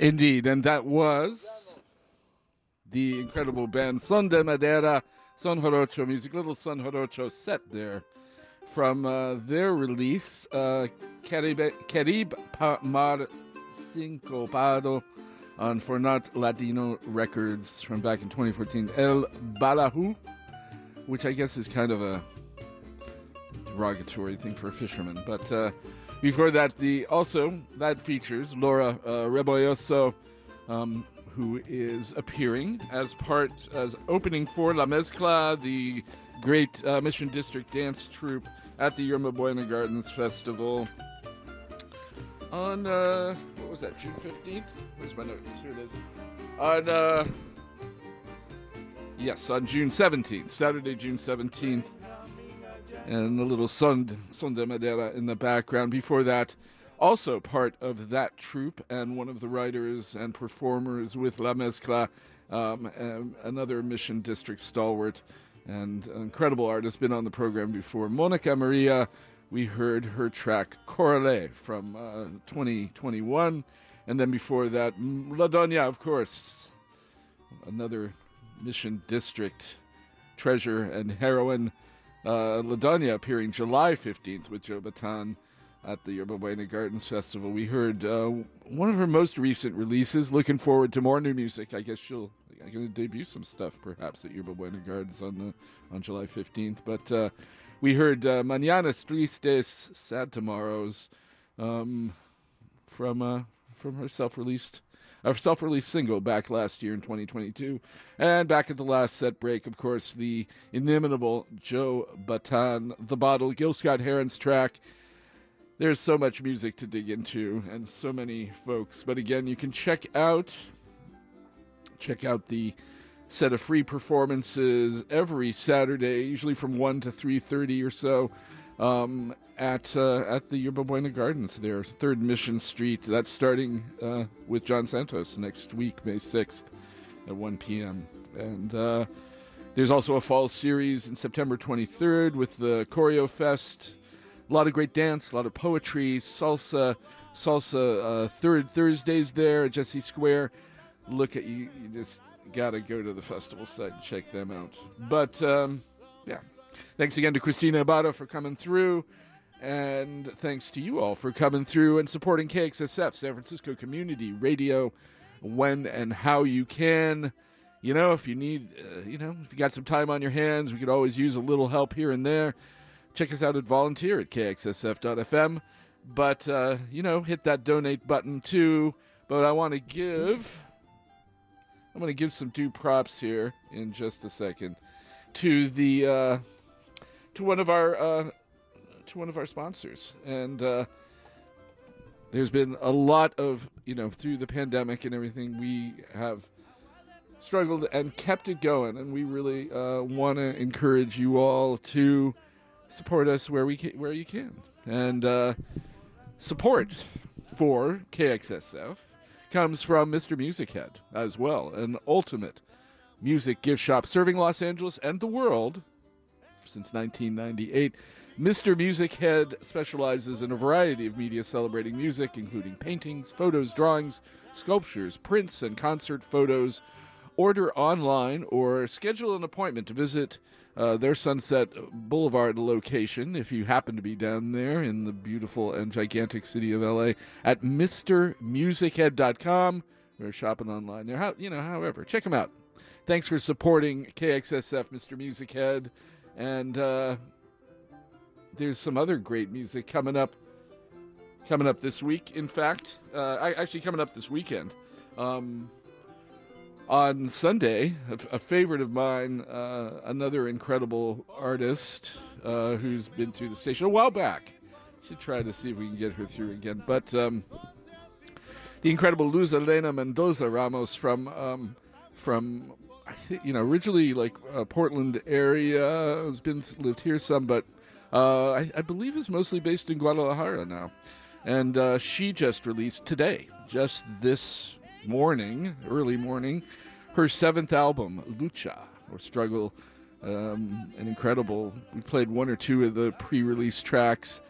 Indeed, and that was the incredible band Son de Madera, Son Jarocho music, little Son Jarocho set there from uh, their release, uh, Caribe, Pa- Mar Sincopado on Fornat Latino Records from back in 2014, El Balajú, which I guess is kind of a derogatory thing for a fisherman. But uh, before that, the also that features Laura uh, Rebolloso, um, who is appearing as part as opening for La Mezcla, the great uh, Mission District dance troupe at the Yerba Buena Gardens Festival on uh, what was that June fifteenth? Where's my notes? Here it is. On uh, yes, on June seventeenth, Saturday, June seventeenth and a little son, son de Madera in the background. Before that, also part of that troupe and one of the writers and performers with La Mezcla, um, um, another Mission District stalwart and an incredible artist, been on the program before. Monica Maria, we heard her track Corale from uh, 2021. And then before that, La Doña, of course, another Mission District treasure and heroine. Uh, La Doña appearing July 15th with Joe Bataan at the Yerba Buena Gardens Festival. We heard uh, one of her most recent releases. Looking forward to more new music. I guess she'll going to debut some stuff perhaps at Yerba Buena Gardens on the on July 15th. But uh, we heard uh, Mañanas Tristes, Sad Tomorrows, um, from uh, from her self-released a self-released single back last year in 2022, and back at the last set break, of course, the inimitable Joe Bataan, the bottle, Gil Scott Heron's track. There's so much music to dig into, and so many folks. But again, you can check out check out the set of free performances every Saturday, usually from one to three thirty or so, um, at uh, at the Yerba Buena Gardens there, Third Mission Street. That's starting uh, with John Santos next week, May sixth, at one p.m. And uh, there's also a fall series in September twenty third with the Choreo Fest. A lot of great dance, a lot of poetry, salsa, salsa. Uh, third Thursdays there at Jessie Square. Look at you. You just got to go to the festival site and check them out. But um, yeah, thanks again to Cristina Ibarra for coming through. And thanks to you all for coming through and supporting KXSF, San Francisco Community Radio, when and how you can. You know, if you need, uh, you know, if you got some time on your hands, we could always use a little help here and there. Check us out at volunteer at kxsf.fm. But, uh, you know, hit that donate button too. But I want to give, I'm going to give some due props here in just a second to the, uh, to one of our, uh, to one of our sponsors. And, uh, there's been a lot of, you know, through the pandemic and everything, we have struggled and kept it going. And we really uh, want to encourage you all to support us where we can, where you can. And uh, support for KXSF comes from Mr. Music Head as well, an ultimate music gift shop serving Los Angeles and the world since 1998. Mr. Music Head specializes in a variety of media celebrating music, including paintings, photos, drawings, sculptures, prints, and concert photos. Order online or schedule an appointment to visit uh, their Sunset Boulevard location if you happen to be down there in the beautiful and gigantic city of LA at MrMusicHead.com or shopping online there. How, you know, however, check them out. Thanks for supporting KXSF, Mr. Music Head. And uh, there's some other great music coming up coming up this week. In fact, uh, actually coming up this weekend. Um, on Sunday, a, a favorite of mine, uh, another incredible artist uh, who's been through the station a while back. Should try to see if we can get her through again. But um, the incredible Luz Elena Mendoza Ramos from um, from I <laughs> think you know originally like uh, Portland area has been lived here some, but uh, I, I, believe is mostly based in Guadalajara now. And uh, she just released today, just this morning, early morning, her seventh album, Lucha, or Struggle. Um, an incredible. We played one or two of the pre-release tracks.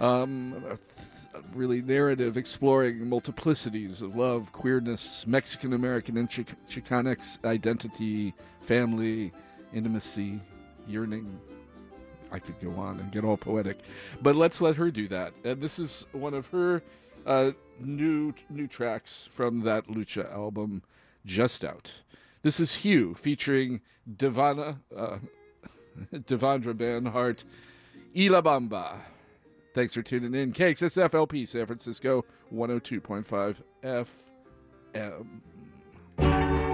Um, really narrative exploring multiplicities of love, queerness, Mexican American and Chic- Chicanx identity, family, intimacy, yearning. I could go on and get all poetic, but let's let her do that. And this is one of her uh, new new tracks from that Lucha album, just out. This is Hugh featuring Devana, uh, <laughs> Devendra Banhart, Y La Bamba. Thanks for tuning in. KXSFLP San Francisco 102.5 FM.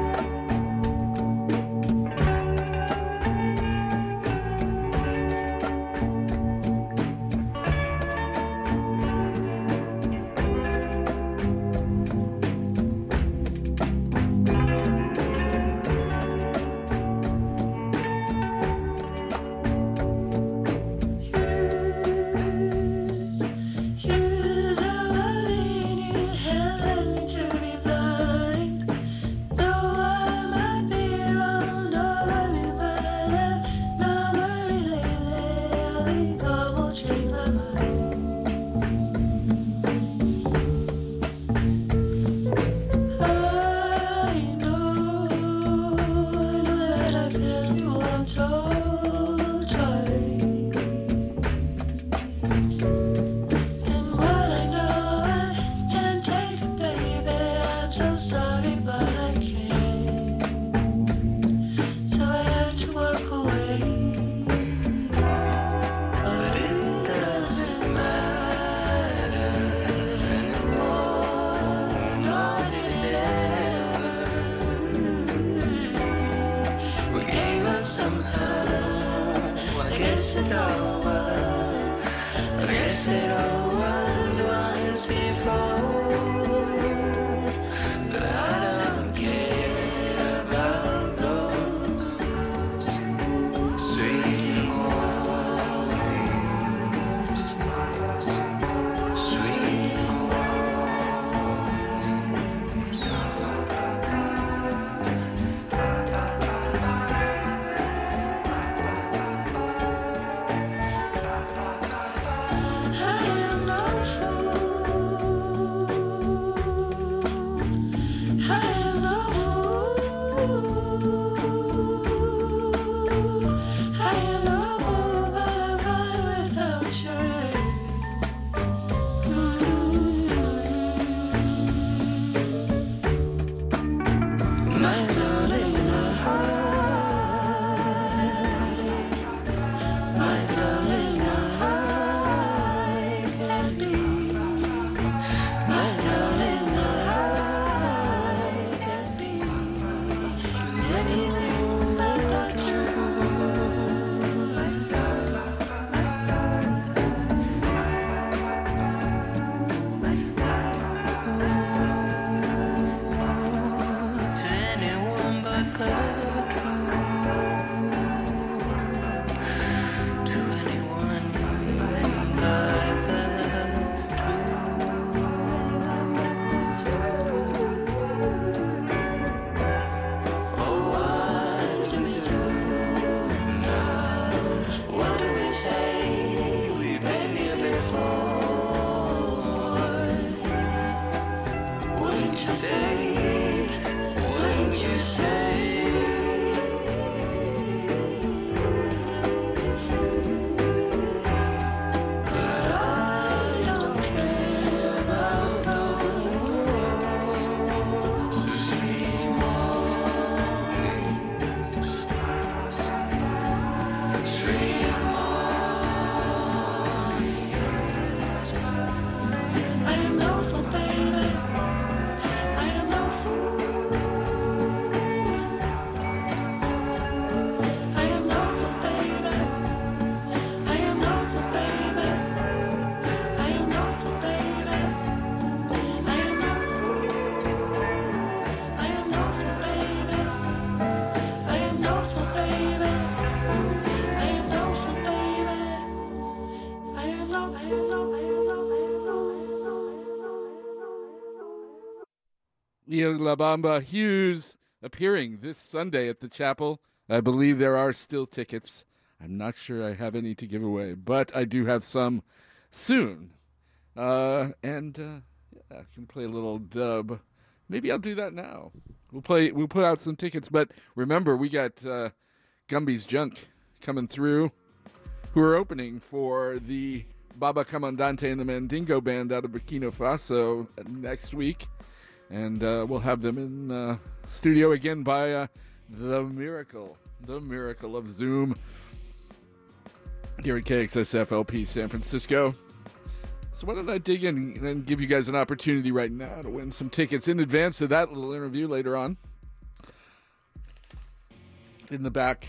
Leo La Bamba Hughes appearing this Sunday at the chapel. I believe there are still tickets. I'm not sure I have any to give away, but I do have some soon. Uh, and uh, yeah, I can play a little dub. Maybe I'll do that now. We'll play. We'll put out some tickets, but remember we got uh, Gumby's Junk coming through, who are opening for the Baba Commandant and the Mandingo Band out of Burkina Faso next week and uh, we'll have them in uh, studio again by uh, the miracle, the miracle of Zoom here at KXSFLP San Francisco. So why don't I dig in and give you guys an opportunity right now to win some tickets in advance of that little interview later on. In the back,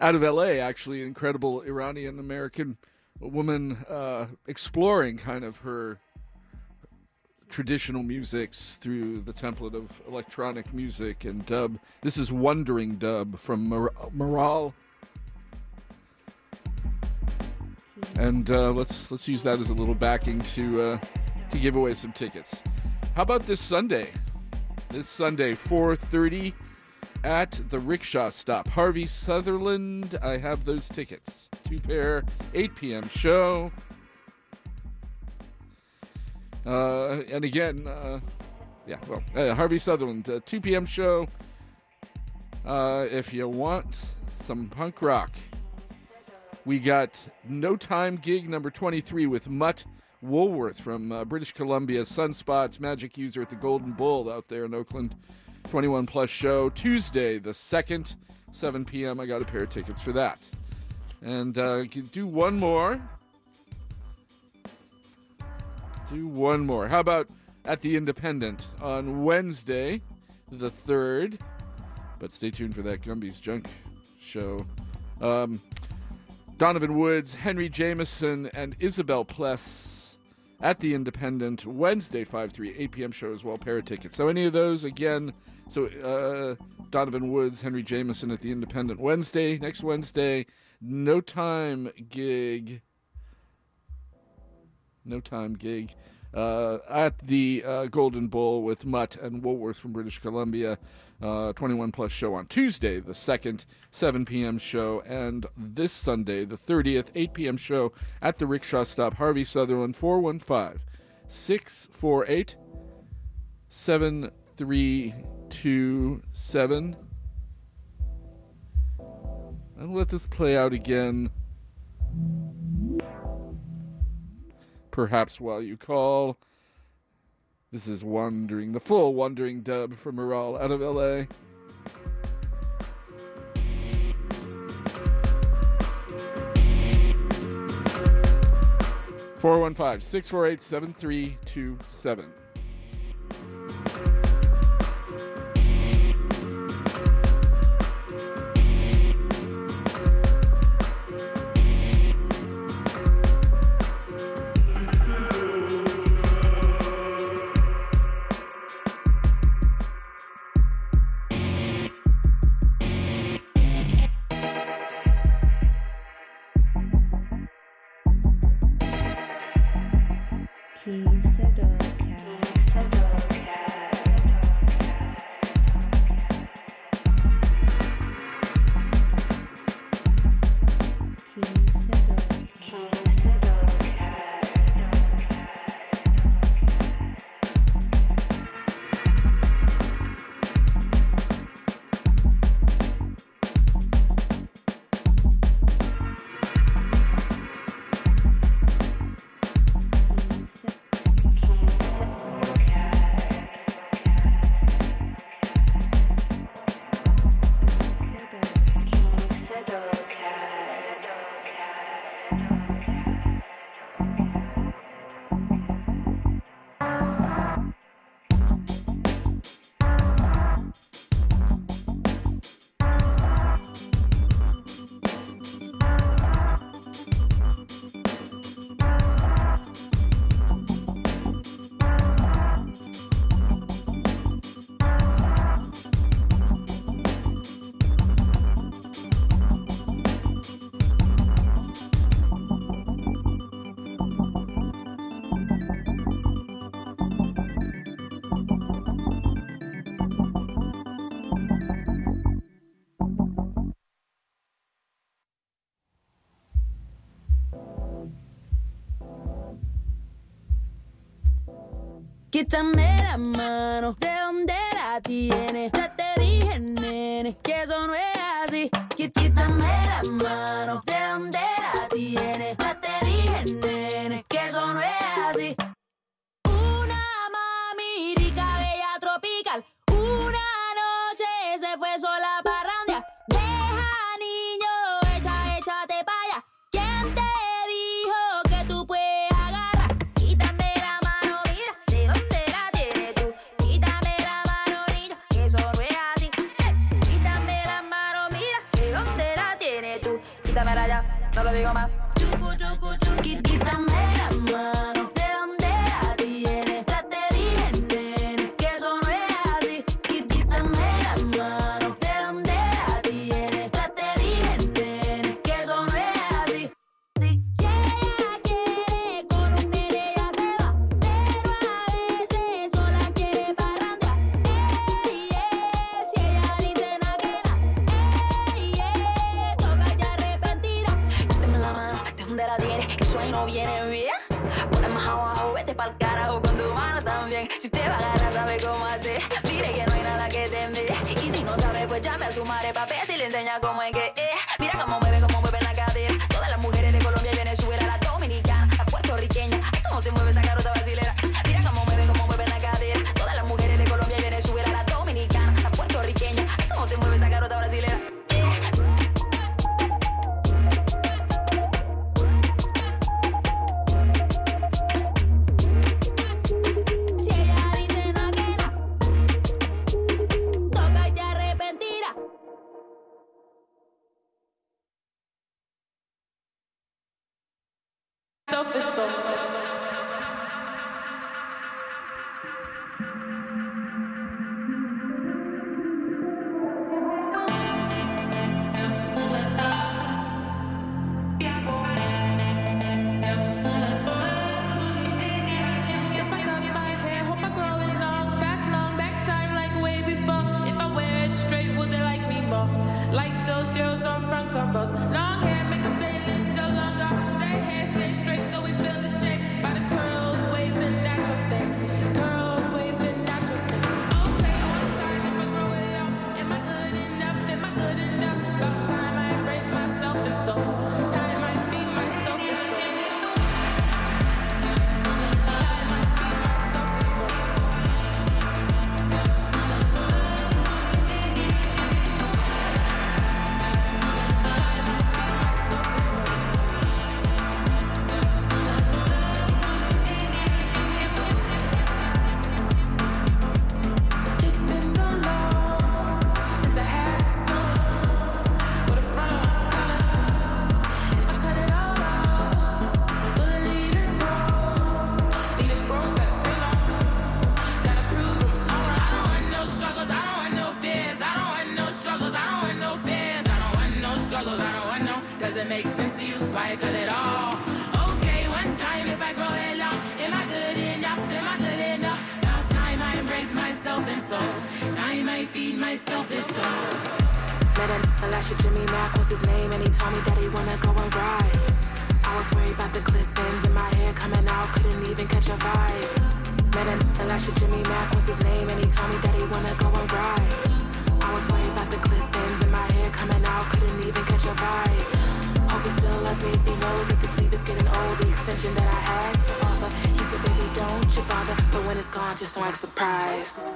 out of LA, actually, incredible Iranian American woman uh, exploring kind of her traditional musics through the template of electronic music and dub. This is Wondering Dub from Mar- Moral. And uh, let's let's use that as a little backing to uh, to give away some tickets. How about this Sunday? This Sunday, 4:30 at the rickshaw stop. Harvey Sutherland, I have those tickets. Two pair, 8 p.m. show. Uh, and again, uh, yeah, well, uh, Harvey Sutherland, uh, 2 p.m. show. Uh, if you want some punk rock, we got No Time gig number 23 with Mutt Woolworth from uh, British Columbia, Sunspots, Magic User at the Golden Bull out there in Oakland. 21 plus show Tuesday, the 2nd, 7 p.m. I got a pair of tickets for that. And uh, do one more. Do one more. How about at the Independent on Wednesday, the 3rd? But stay tuned for that Gumby's Junk show. Um, Donovan Woods, Henry Jamison, and Isabel Pless at the Independent Wednesday, 5 3, 8 p.m. show as well, pair of tickets. So, any of those, again, so uh, Donovan Woods, Henry Jamison at the Independent Wednesday, next Wednesday, no time gig. No time gig uh, at the uh, Golden Bull with Mutt and Woolworth from British Columbia. Uh, 21 plus show on Tuesday, the 2nd, 7 p.m. show, and this Sunday, the 30th, 8 p.m. show at the Rickshaw Stop. Harvey Sutherland, 415 648 7327. And let this play out again. Perhaps while you call. This is Wandering, the full Wandering dub from Moral out of LA. Four one five six four eight seven three two seven. Quítame la mano, Does it make sense to you? Why cut it off? Okay, one time if I grow it long, am I good enough? Am I good enough? Now time I embrace myself and soul. Time I feed myself and soul. Met a last year, Jimmy Mack was his name, and he told me that he wanna go and ride. I was worried about the clip ends in my hair coming out, couldn't even catch a vibe. Met a last year, Jimmy Mack was his name, and he told me that he wanna go and ride. I was worried about the clip ends my coming out, couldn't even catch a vibe. Hope he still loves me if he knows that this weave is getting old. The extension that I had to offer, he said, baby, don't you bother. But when it's gone, just don't act surprised.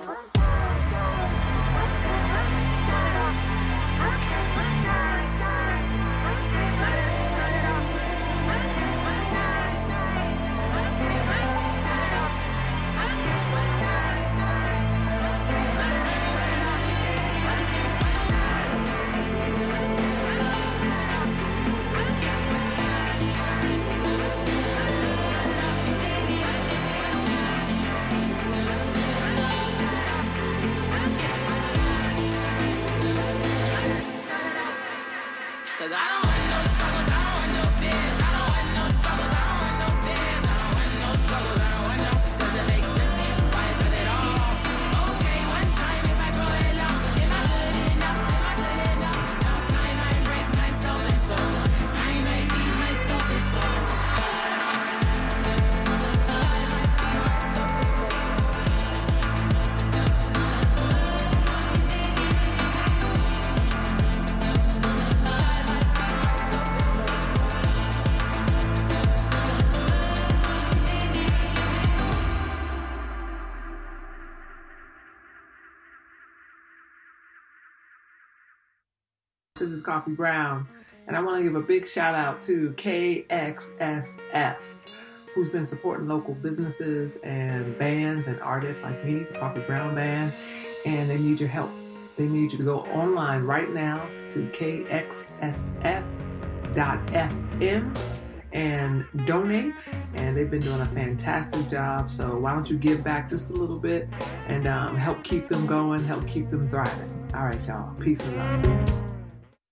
Coffee Brown, and I want to give a big shout out to KXSF, who's been supporting local businesses and bands and artists like me, the Coffee Brown Band, and they need your help. They need you to go online right now to kxsf.fm and donate. And they've been doing a fantastic job. So why don't you give back just a little bit and um, help keep them going, help keep them thriving. All right, y'all. Peace and love.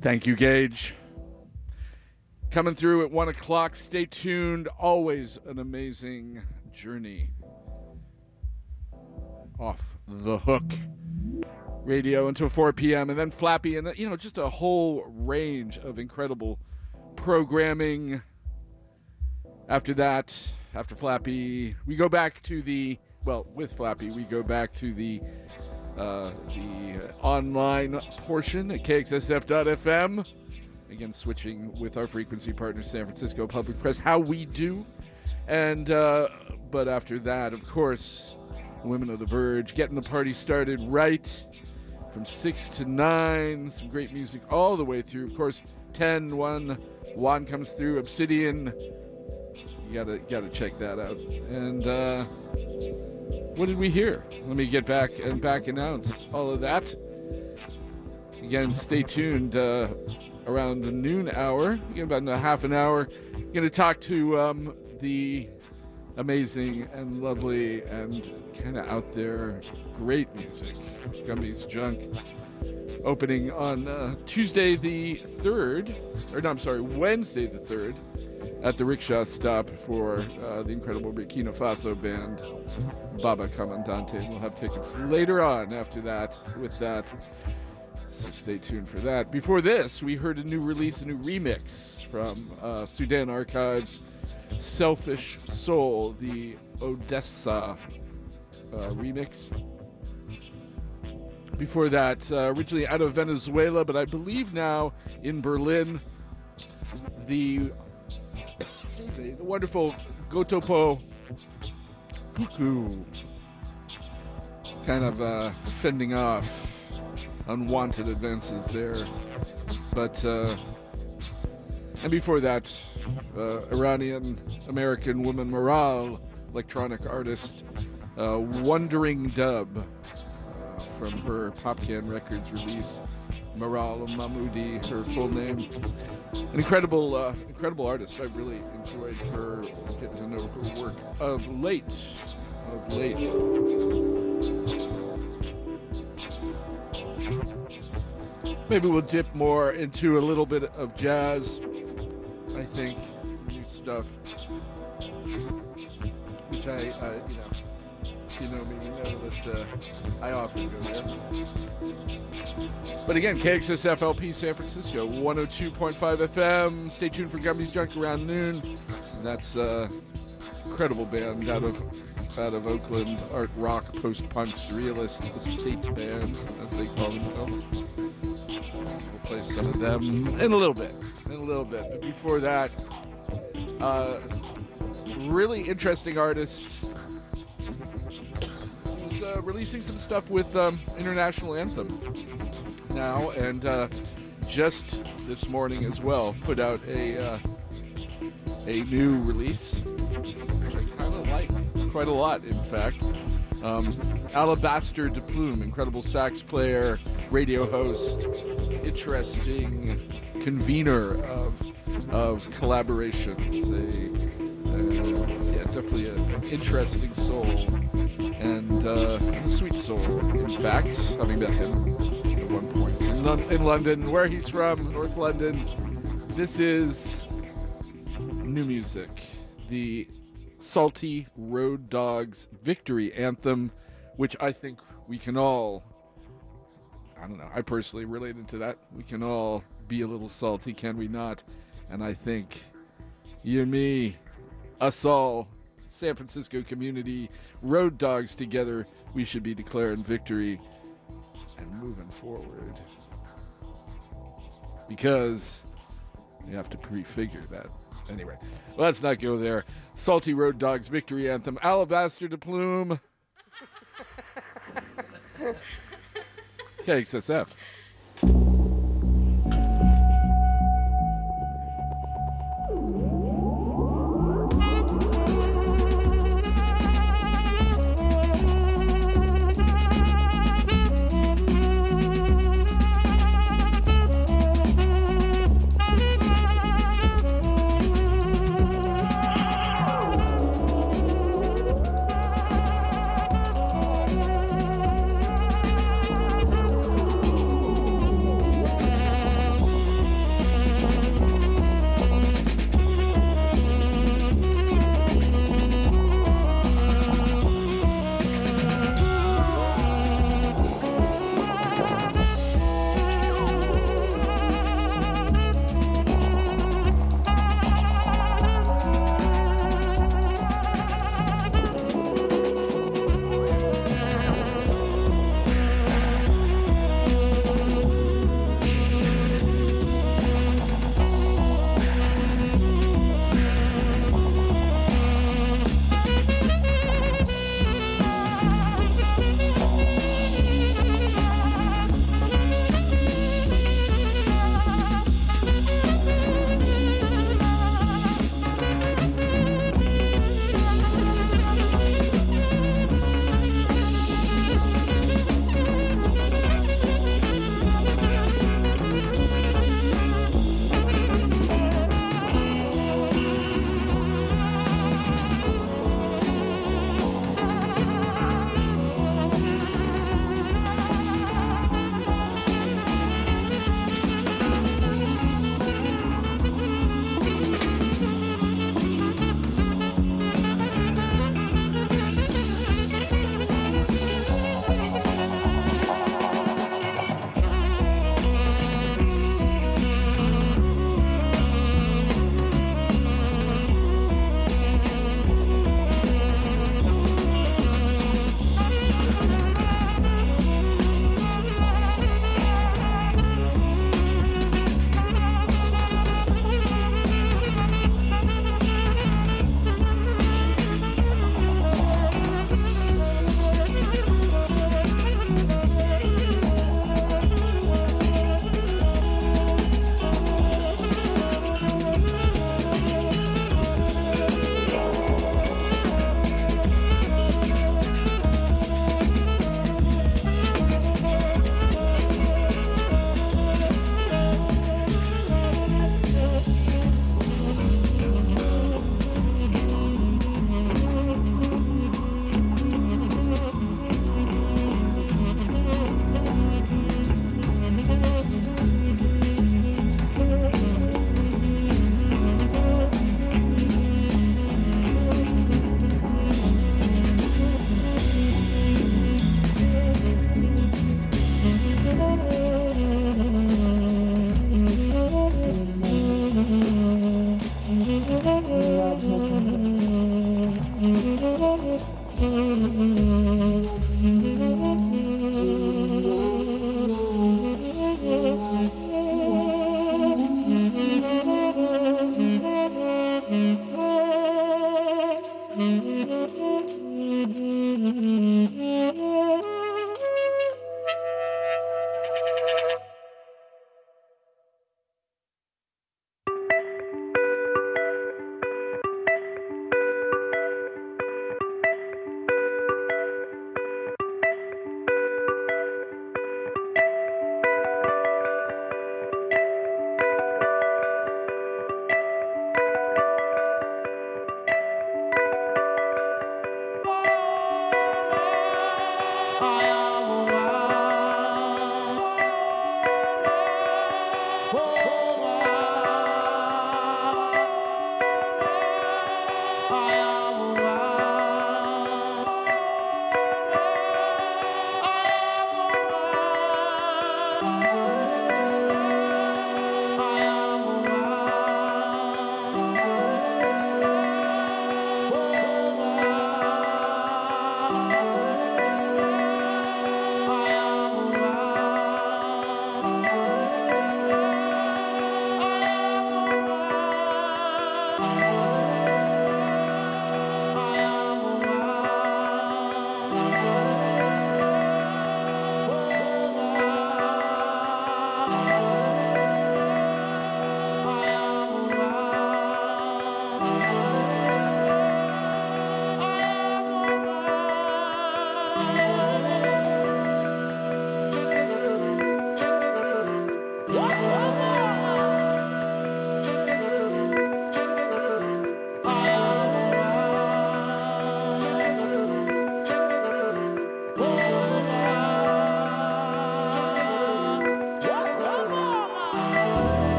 Thank you, Gage. Coming through at one o'clock. Stay tuned. Always an amazing journey. Off the hook. Radio until 4 p.m. and then Flappy and you know just a whole range of incredible programming. After that, after Flappy, we go back to the well with Flappy. We go back to the uh, the online portion at kxsf.fm. Again, switching with our frequency partner, San Francisco Public Press, how we do. And, uh, but after that, of course, Women of the Verge, getting the party started right from 6 to 9. Some great music all the way through. Of course, 10, 1, Juan comes through, Obsidian. You gotta, gotta check that out. And, uh, what did we hear? Let me get back and back announce all of that. Again, stay tuned uh, around the noon hour. Again, about a half an hour. Going to talk to um, the amazing and lovely and kind of out there great music, Gumby's Junk, opening on uh, Tuesday the 3rd, or no, I'm sorry, Wednesday the 3rd at the rickshaw stop for uh, the incredible Burkina Faso band Baba Commandant. We'll have tickets later on after that with that. So stay tuned for that. Before this, we heard a new release, a new remix from uh, Sudan Archives Selfish Soul, the Odessa uh, remix. Before that, uh, originally out of Venezuela, but I believe now in Berlin, the, the wonderful Gotopo Cuckoo kind of uh, fending off unwanted advances there. But, uh, and before that, uh, Iranian American woman Maral, electronic artist, uh, Wondering Dub, uh, from her Popcan Records release. Maral Mahmoudi, her full name. An incredible, uh, incredible artist. I've really enjoyed her, getting to know her work of late. Of late. Maybe we'll dip more into a little bit of jazz. I think some new stuff, which I, uh, you know, you know me, you know that uh, I often go there. But again, KXSFLP San Francisco, 102.5 FM. Stay tuned for Gumby's Junk around noon. That's uh, incredible band out of out of Oakland, art rock, post punk, surrealist estate band, as they call themselves. We'll play some of them in a little bit. In a little bit. But before that, uh, really interesting artist. Uh, releasing some stuff with um, International Anthem now, and uh, just this morning as well, put out a uh, a new release, which I kind of like quite a lot, in fact. Um, Alabaster de Plume, incredible sax player, radio host, interesting convener of of collaborations. A, yeah, definitely an interesting soul and uh, a sweet soul. In fact, having met him at one point in, in London, where he's from, North London. This is new music, the Salty Road Dogs Victory Anthem, which I think we can all, I don't know, I personally related to that. We can all be a little salty, can we not? And I think you and me, us all, San Francisco community, road dogs together, we should be declaring victory and moving forward. Because we have to prefigure that Anyway, let's not go there. Salty Road Dogs victory anthem, Alabaster de Plume. <laughs> KXSF.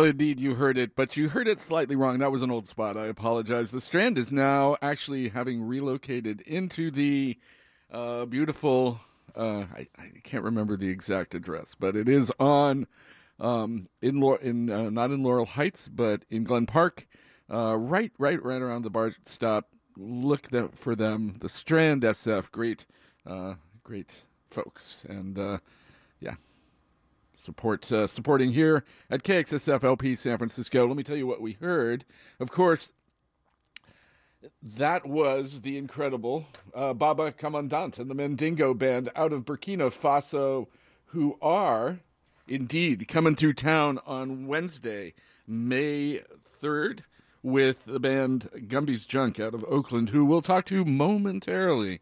Well, indeed, you heard it, but you heard it slightly wrong. That was an old spot. I apologize. The Strand is now actually having relocated into the uh, beautiful. Uh, I, I can't remember the exact address, but it is on um, in in uh, not in Laurel Heights, but in Glen Park, uh, right right right around the BART stop. Look for them. The Strand SF, great, uh, great folks, and uh, yeah, support uh, supporting here at KXSF LP San Francisco. Let me tell you what we heard. Of course, that was the incredible uh, Baba Commandant and the Mandingo Band out of Burkina Faso, who are indeed coming through town on Wednesday, May 3rd, with the band Gumby's Junk out of Oakland, who we'll talk to momentarily.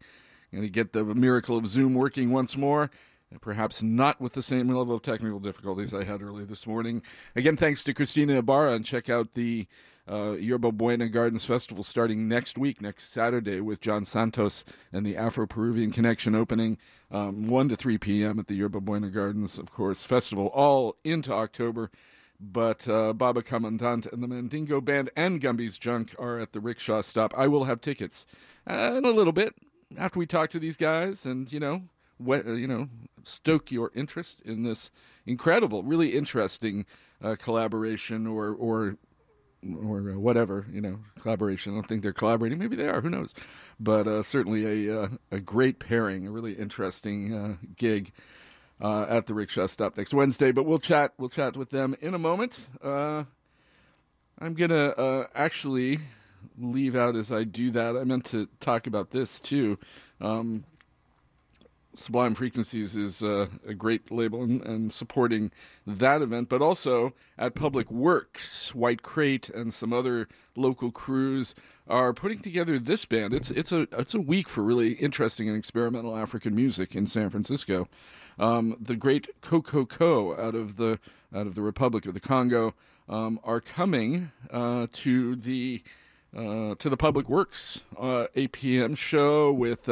Going to get the miracle of Zoom working once more. And Perhaps not with the same level of technical difficulties I had early this morning. Again, thanks to Cristina Ibarra, and check out the uh, Yerba Buena Gardens Festival starting next week, next Saturday, with John Santos and the Afro Peruvian Connection opening um, 1 to 3 p.m. at the Yerba Buena Gardens, of course, festival all into October. But uh, Baba Commandant and the Mandingo Band and Gumby's Junk are at the rickshaw stop. I will have tickets uh, in a little bit after we talk to these guys and, you know, you know, stoke your interest in this incredible, really interesting uh, collaboration or or or uh, whatever, you know, collaboration. I don't think they're collaborating. Maybe they are. Who knows? But uh, certainly a uh, a great pairing, a really interesting uh, gig uh, at the rickshaw stop next Wednesday. But we'll chat. We'll chat with them in a moment. Uh, I'm gonna uh, actually leave out as I do that. I meant to talk about this too. Um, Sublime Frequencies is uh, a great label and, and supporting that event, but also at Public Works, White Crate, and some other local crews are putting together this band. It's it's a it's a week for really interesting and experimental African music in San Francisco. Um, the great Kokoko out of the out of the Republic of the Congo um, are coming uh, to the uh, to the Public Works uh, 8 p.m. show with.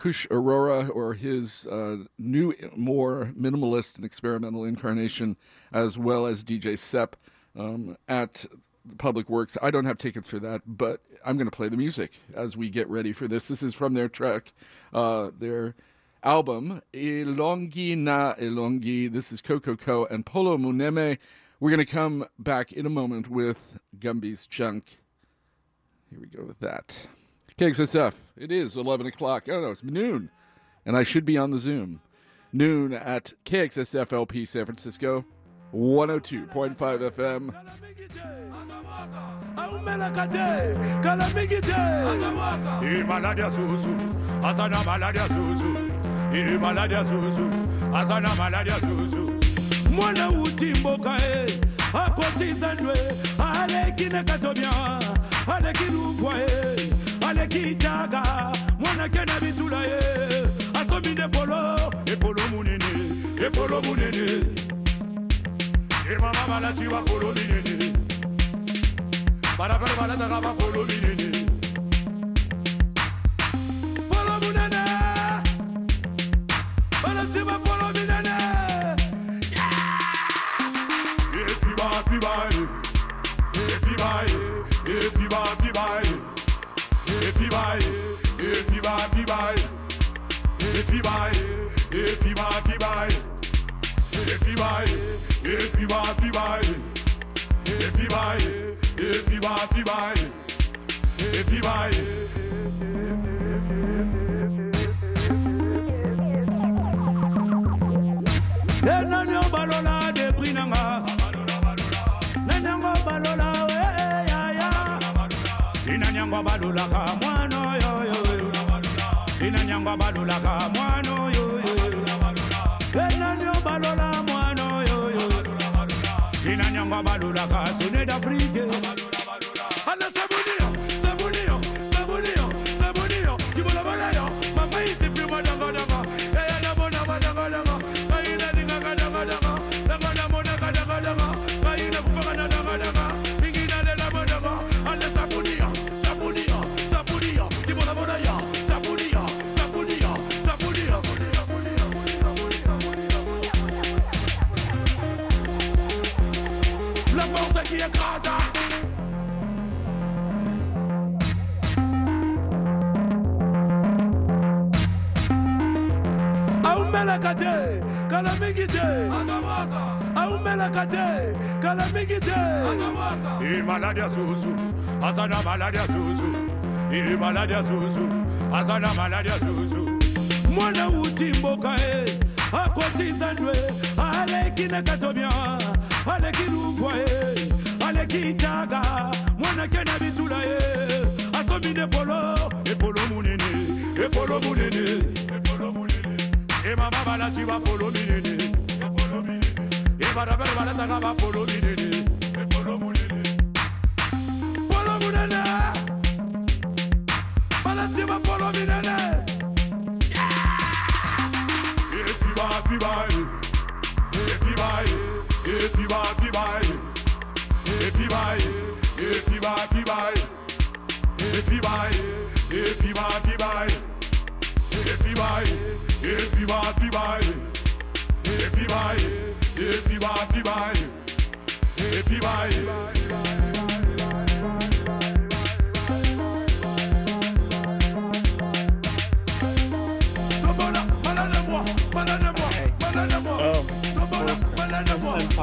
Kush Arora or his uh, new, more minimalist and experimental incarnation, as well as DJ Sep um, at Public Works. I don't have tickets for that, but I'm going to play the music as we get ready for this. This is from their track, uh, their album, Elongi na Elongi. This is Kokoko and Polo Muneme. We're going to come back in a moment with Gumby's Junk. Here we go with that. KXSF. It is 11 o'clock. Oh, no, it's noon. And I should be on the Zoom. Noon at KXSF LP San Francisco, 102.5 FM. Mwana uti mboka e aleki ne katobia aleki luvwa e aleki jaga mwana kena bitula e asomi ne polo epolo munene epolo munene. E mama balatiwa polo minene. Barabara balataka bapolo minene. Polo munene. Balatiwa polo efiba, efiba, fiba, efiba, efiba, fiba, efiba, efiba, fiba, efiba, efiba, fiba, efiba. enanio balola de brinanga nanyango balola yaya inanyango balolaka mwana yoyo inanyango balolaka mwana yoyo enanio balola mwana yoyo inanyango balolaka sone d'afrike aumelaka te kala mingi te. Aumelaka te kala mingi te. E maladia zuzu, azana maladia zuzu. E maladia zuzu, azana maladia zuzu. mwana wuti mboka e akotiza ndwe aleki na katobia aleki luvwa e aleki jaga mwanake na bitula e asomi ne polo epolo munene epolo munene epolo munene e mama balasi bapolo minene epolo minene e barabara balataka bapolo minene epolo munene polo munene balati bapolo minene efiba fiba efiba efiba fiba efiba efiba fiba efiba efiba fiba efiba efiba fiba efiba efiba fiba efiba Tobola, malade moi, malade moi, malade moi. Tobola, malade moi,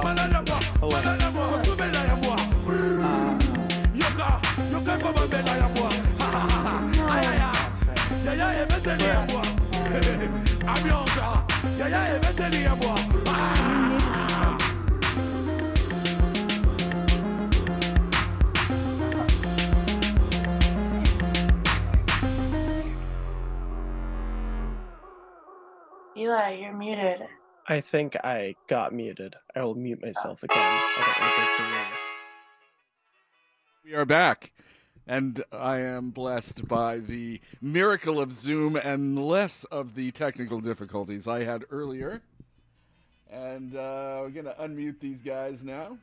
malade moi, malade moi. Kosubela ya moi. Yoka, Ambiance. Ya, ya, ebeteli ya moi. Eli, you're muted. I think I got muted. I will mute myself again. I don't want to break the rules. We are back, and I am blessed by the miracle of Zoom and less of the technical difficulties I had earlier. And uh, we're going to unmute these guys now.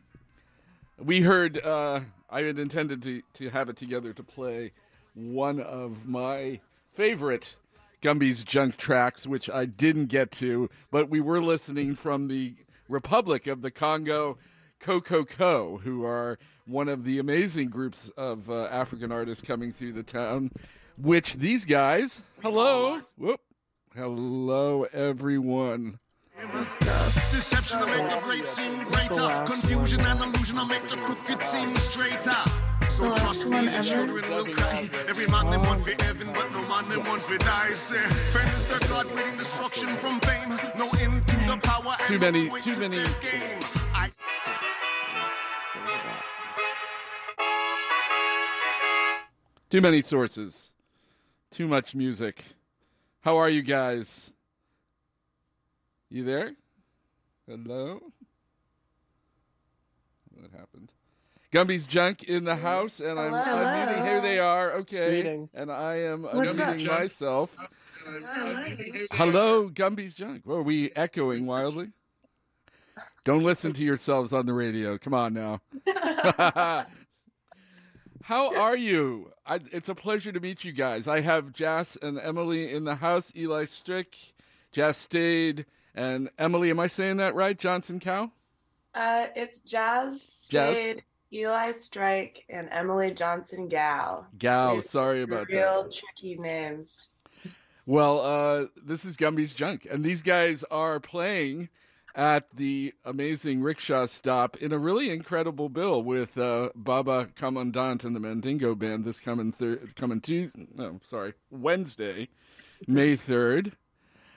We heard, uh, I had intended to, to have it together to play one of my favorite Gumby's junk tracks, which I didn't get to, but we were listening from the Republic of the Congo, Kokoko, who are one of the amazing groups of uh, African artists coming through the town. Which these guys, hello, whoop, hello everyone. Deception to make the great seem greater. Confusion and illusion to make the crooked seem straighter. So trust me, the children will cry. Every man them want for heaven, but no man them want for die. Fame is the God bringing destruction from fame. No end to the power and Too no many, point too to many. their game. Too many sources. Too much music. How are you guys? You there? Hello? What happened? Gumby's junk in the house, and I'm Hello. unmuting. Here they are. Okay. Greetings. And I am What's up? unmuting myself. Hello, Gumby's junk. Well, are we echoing wildly? Don't listen to yourselves on the radio. Come on now. <laughs> How are you? I, it's a pleasure to meet you guys. I have Jas and Emmalee in the house. Eli Strick, Jas Stade, and Emmalee. Am I saying that right? Johnson Cow. Uh, it's Jazz, Jazz? Stade, Eli Strike, and Emmalee Johnson Gow. They're Sorry about that. Real tricky names. Well, uh, this is Gumby's Junk, and these guys are playing at the amazing rickshaw stop in a really incredible bill with uh, Baba Commandant and the Mandingo Band this coming coming Tuesday. No, sorry, Wednesday, May third.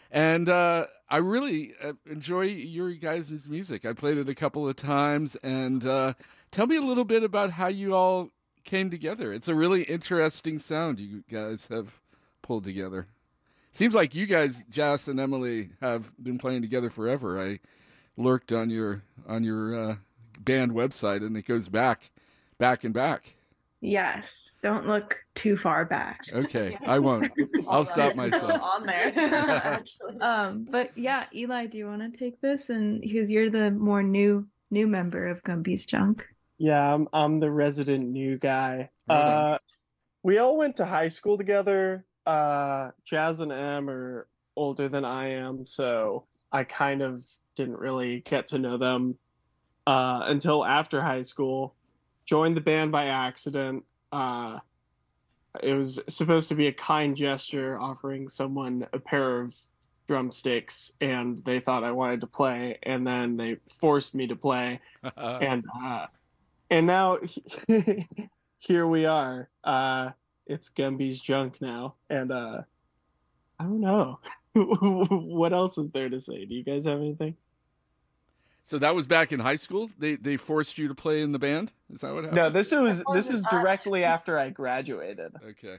And uh, I really uh, enjoy your guys' music. I played it a couple of times, and uh, tell me a little bit about how you all came together. It's a really interesting sound you guys have pulled together. Seems like you guys, Jas and Emmalee, have been playing together forever. I lurked on your on your uh, band website, and it goes back, back and back. Yes. Don't look too far back. Okay, I won't. <laughs> I'll stop myself. on there. <laughs> um, but yeah, Eli, do you want to take this? And because you're the more new new member of Gumby's Junk. Yeah, I'm I'm the resident new guy. Right. Uh, we all went to high school together. Uh, Jas and Em are older than I am, so I kind of didn't really get to know them uh, until after high school. Joined the band by accident. Uh, it was supposed to be a kind gesture, offering someone a pair of drumsticks and they thought I wanted to play and then they forced me to play <laughs> and uh and now <laughs> here we are. Uh it's Gumby's junk now and uh I don't know. <laughs> what else is there to say? Do you guys have anything? So that was back in high school. They they forced you to play in the band. Is that what happened? No, this was this is directly after I graduated. Okay.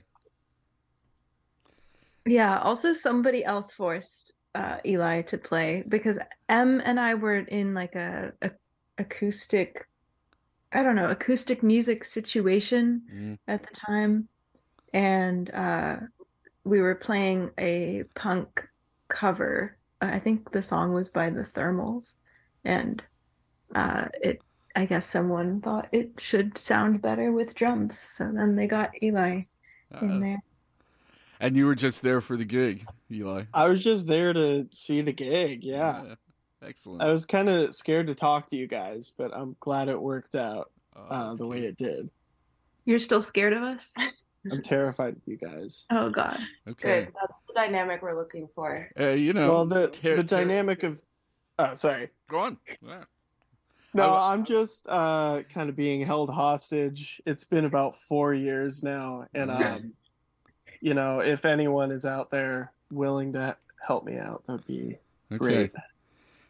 Yeah, also somebody else forced uh, Eli to play because M and I were in like a, a acoustic I don't know, acoustic music situation Mm. at the time and uh we were playing a punk cover. Uh, I think the song was by the Thermals and uh it I guess someone thought it should sound better with drums. So then they got Eli in Uh-oh. there. And you were just there for the gig, Eli. I was just there to see the gig. Yeah. Excellent. I was kind of scared to talk to you guys, but I'm glad it worked out uh, the way it did. You're still scared of us? <laughs> I'm terrified of you guys. Oh God. Okay. Good. That's the dynamic we're looking for. Uh, you know. well, the ter- the ter- dynamic of, oh, sorry. Go on. Yeah. No, I'm just uh, kind of being held hostage. It's been about four years now, and um, you know, if anyone is out there willing to help me out, that'd be Okay. great.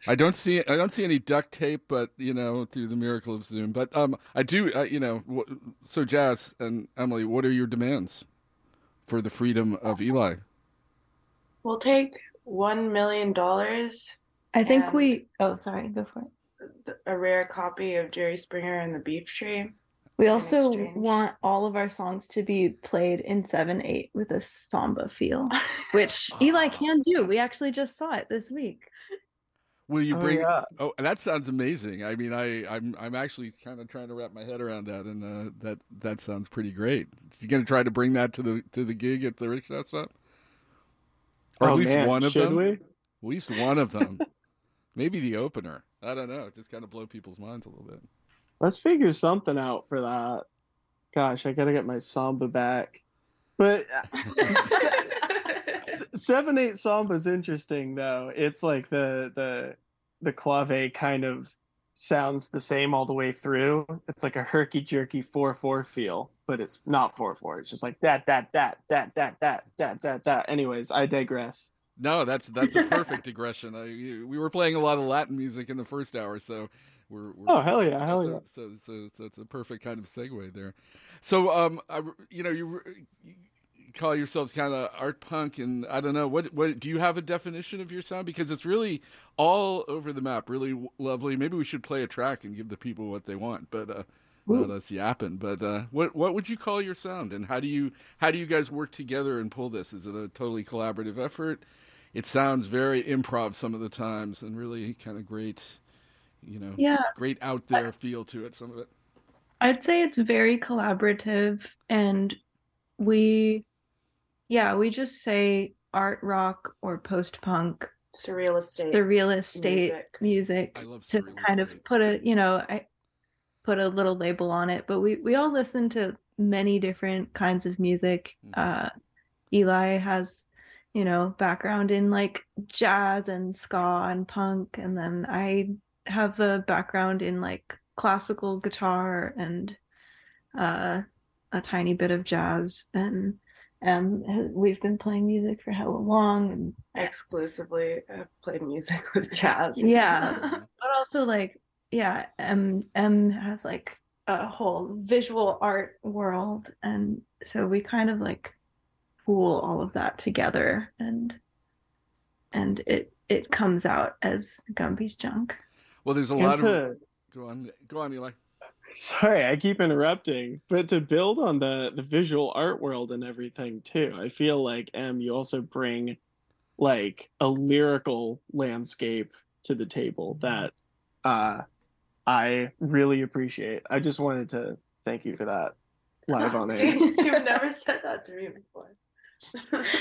I don't see I don't see any duct tape, but you know, through the miracle of Zoom. But um, I do. Uh, you know, wh- so Jas and Emmalee, what are your demands for the freedom of Eli? We'll take one million dollars. I think we oh sorry, go for it. A rare copy of Jerry Springer and the Beef Tree. We also want all of our songs to be played in 7 8 with a samba feel, <laughs> which Eli can do. We actually just saw it this week. Will you Oh, bring? yeah. Oh, that sounds amazing. I mean, I I'm I'm actually kind of trying to wrap my head around that, and uh, that that sounds pretty great. You gonna try to bring that to the to the gig at the rickshaw stop, or at Oh, least man, one of should them? we? At least one of them. <laughs> Maybe the opener. I don't know. Just kind of blow people's minds a little bit. Let's figure something out for that. Gosh, I gotta get my samba back. But S- <laughs> <laughs> seven eight samba is interesting though. It's like the the the clave kind of sounds the same all the way through. It's like a herky jerky four four feel, but it's not four four. It's just like that that that that that that that that that. Anyways, I digress. No, that's that's a perfect digression. I, we were playing a lot of Latin music in the first hour, so we're, we're Oh, hell yeah, hell so, yeah. So, so, so it's a perfect kind of segue there. So, um, I, you know, you, you call yourselves kind of art punk, and I don't know what what do you have a definition of your sound because it's really all over the map, really w- lovely. Maybe we should play a track and give the people what they want, but. Uh, not us yapping, but uh, what what would you call your sound, and how do you how do you guys work together and pull this? Is it a totally collaborative effort? It sounds very improv some of the times, and really kind of great, you know, Yeah. great out there feel to it. Some of it. I'd say it's very collaborative and we yeah, we just say art rock or post punk Surrealist state. surrealist state music. music, I love to kind of put a you know I put a little label on it but we we all listen to many different kinds of music uh Eli has you know background in like jazz and ska and punk and then I have a background in like classical guitar and uh a tiny bit of jazz and um we've been playing music for how long and Exclusively uh, played music <laughs> with jazz. yeah <laughs> but also like yeah m m has like a whole visual art world and so we kind of like pool all of that together and and it it comes out as Gumby's junk Well, there's a And lot of. Go on, go on, Eli. <laughs> Sorry, I keep interrupting, but to build on the the visual art world and everything too, I feel like M, you also bring like a lyrical landscape to the table that uh I really appreciate. I just wanted to thank you for that live on air. <laughs> You've never said that to me before.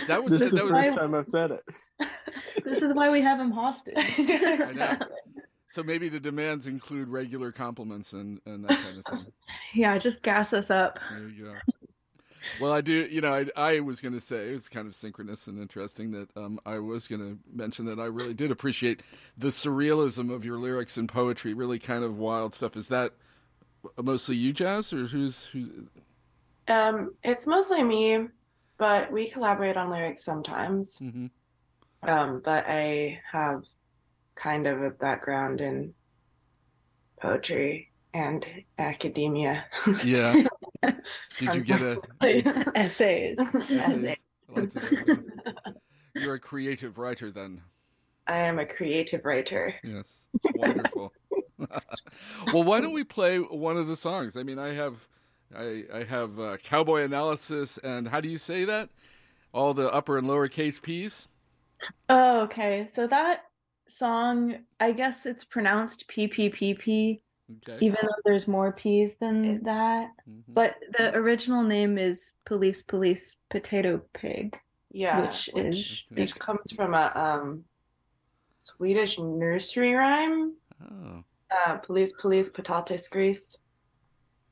That was This is that the was first time I've said it. <laughs> this is why we have him hostage I know. So maybe the demands include regular compliments and and that kind of thing. yeah just gas us up There you go. Well, I do. You know, I, I was going to say it was kind of synchronous and interesting that um, I was going to mention that I really did appreciate the surrealism of your lyrics and poetry. Really, kind of wild stuff. Is that mostly you, Jas, or who's who's? Um, it's mostly me, but we collaborate on lyrics sometimes. Mm-hmm. Um, but I have kind of a background in poetry and academia. Yeah. <laughs> Did you get a? <laughs> essays? Essays. Essays. You're a creative writer, then. I am a creative writer. Yes, wonderful. <laughs> well, why don't we play one of the songs? I mean, I have, I, I have uh, cowboy analysis, and how do you say that? All the upper and lowercase p's. Oh, okay. So that song, I guess it's pronounced PPPP, Okay. even though there's more P's than that. Mm-hmm. But the original name is Police Police Potato Pig. Yeah, Which is which comes from a um Swedish nursery rhyme. Oh. Uh, police, police, potatis grease.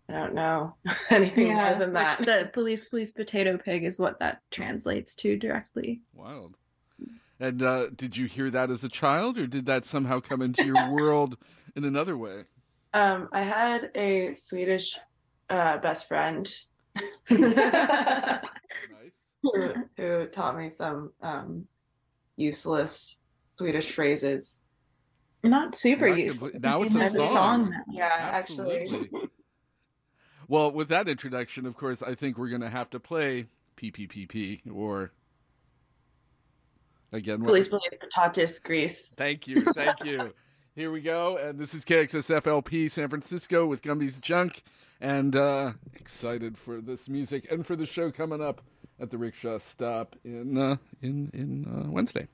I don't know <laughs> anything yeah, more than that. the Police Police Potato Pig is what that translates to directly. Wild. And uh, did you hear that as a child, or did that somehow come into your <laughs> world in another way? Um, I had a Swedish uh, best friend <laughs> who, who taught me some um, useless Swedish phrases. Not super Not useful. complete- now it's a There's song. now. Yeah, actually. Well, with that introduction, of course, I think we're going to have to play PPPP or again. Police, police, potatis grease. Thank you, thank you. <laughs> Here we go, and this is KXSFLP San Francisco with Gumby's Junk, and uh, excited for this music and for the show coming up at the Rickshaw Stop in uh, in in uh, Wednesday.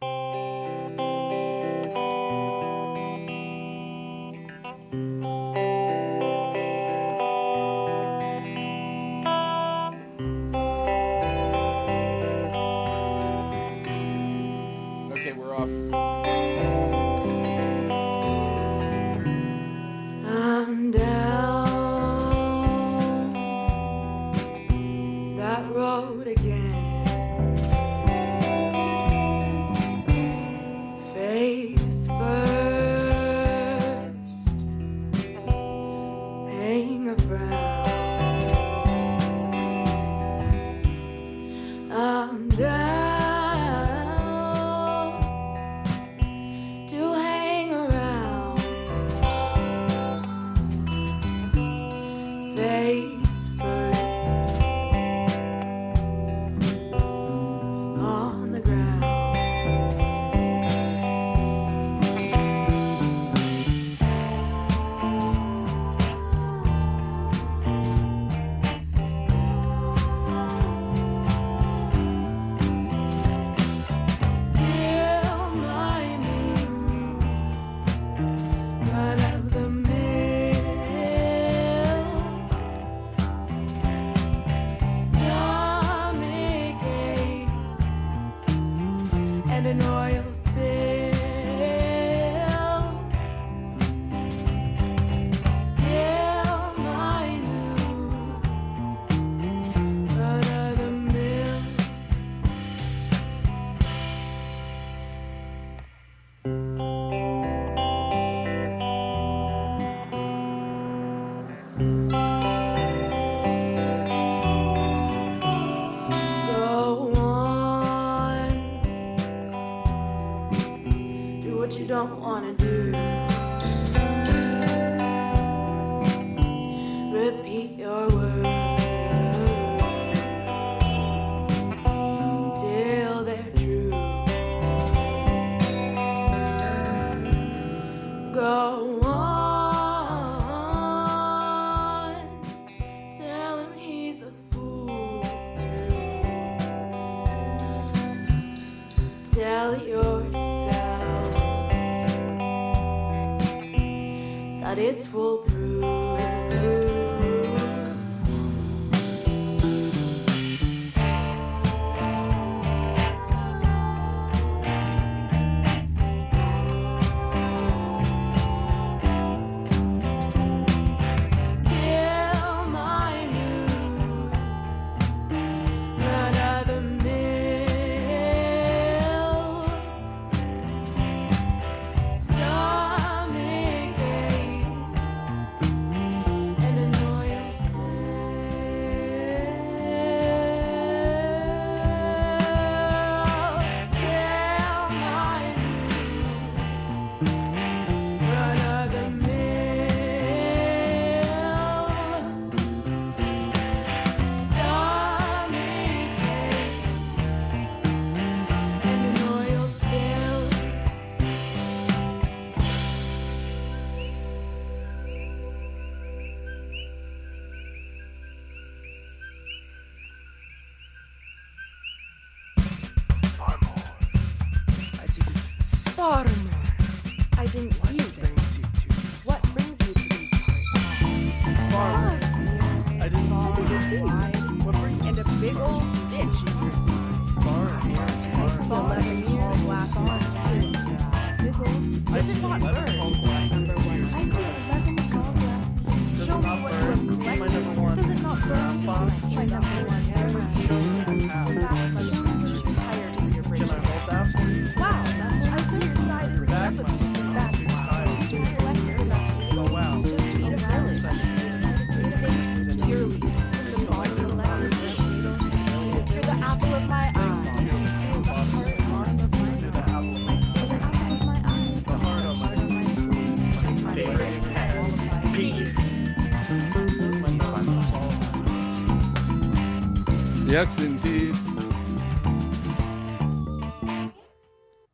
Yes, indeed.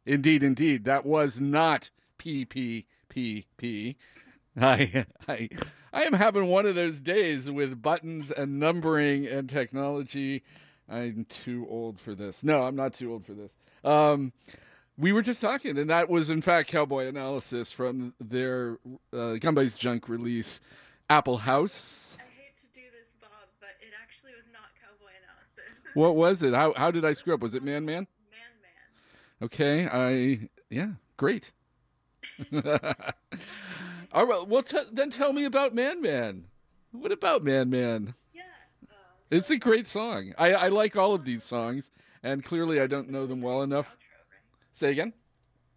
Indeed, indeed. That was not PPPP. I, I, I am having one of those days with buttons and numbering and technology. I'm too old for this. No, I'm not too old for this. Um, we were just talking, and that was, in fact, Cowboy Analysis from their uh, Gumby's Junk release, Apple House. What was it? How how did I screw up? Was it Man Man? Man Man. Okay, I yeah, great. <laughs> All right, well t- then tell me about Man Man. What about Man Man? Yeah, uh, it's a great song. I I like all of these songs, and clearly I don't know them well enough. Say again.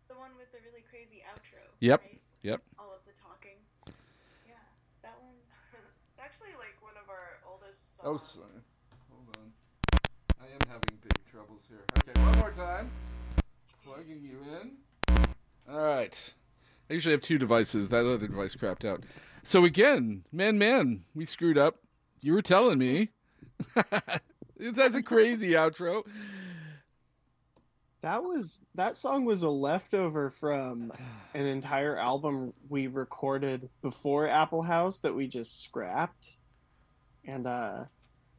The one with the really crazy outro. Yep. right? Yep. All of the talking. Yeah, that one. <laughs> it's actually like one of our oldest Oh, songs. Hold on. I am having big troubles here. Okay, one more time. Plugging you in. All right. I usually have two devices. That other device crapped out. So again, man, man, we screwed up. You were telling me. <laughs> That's a crazy outro. That was that song was a leftover from an entire album we recorded before Apple House that we just scrapped. And uh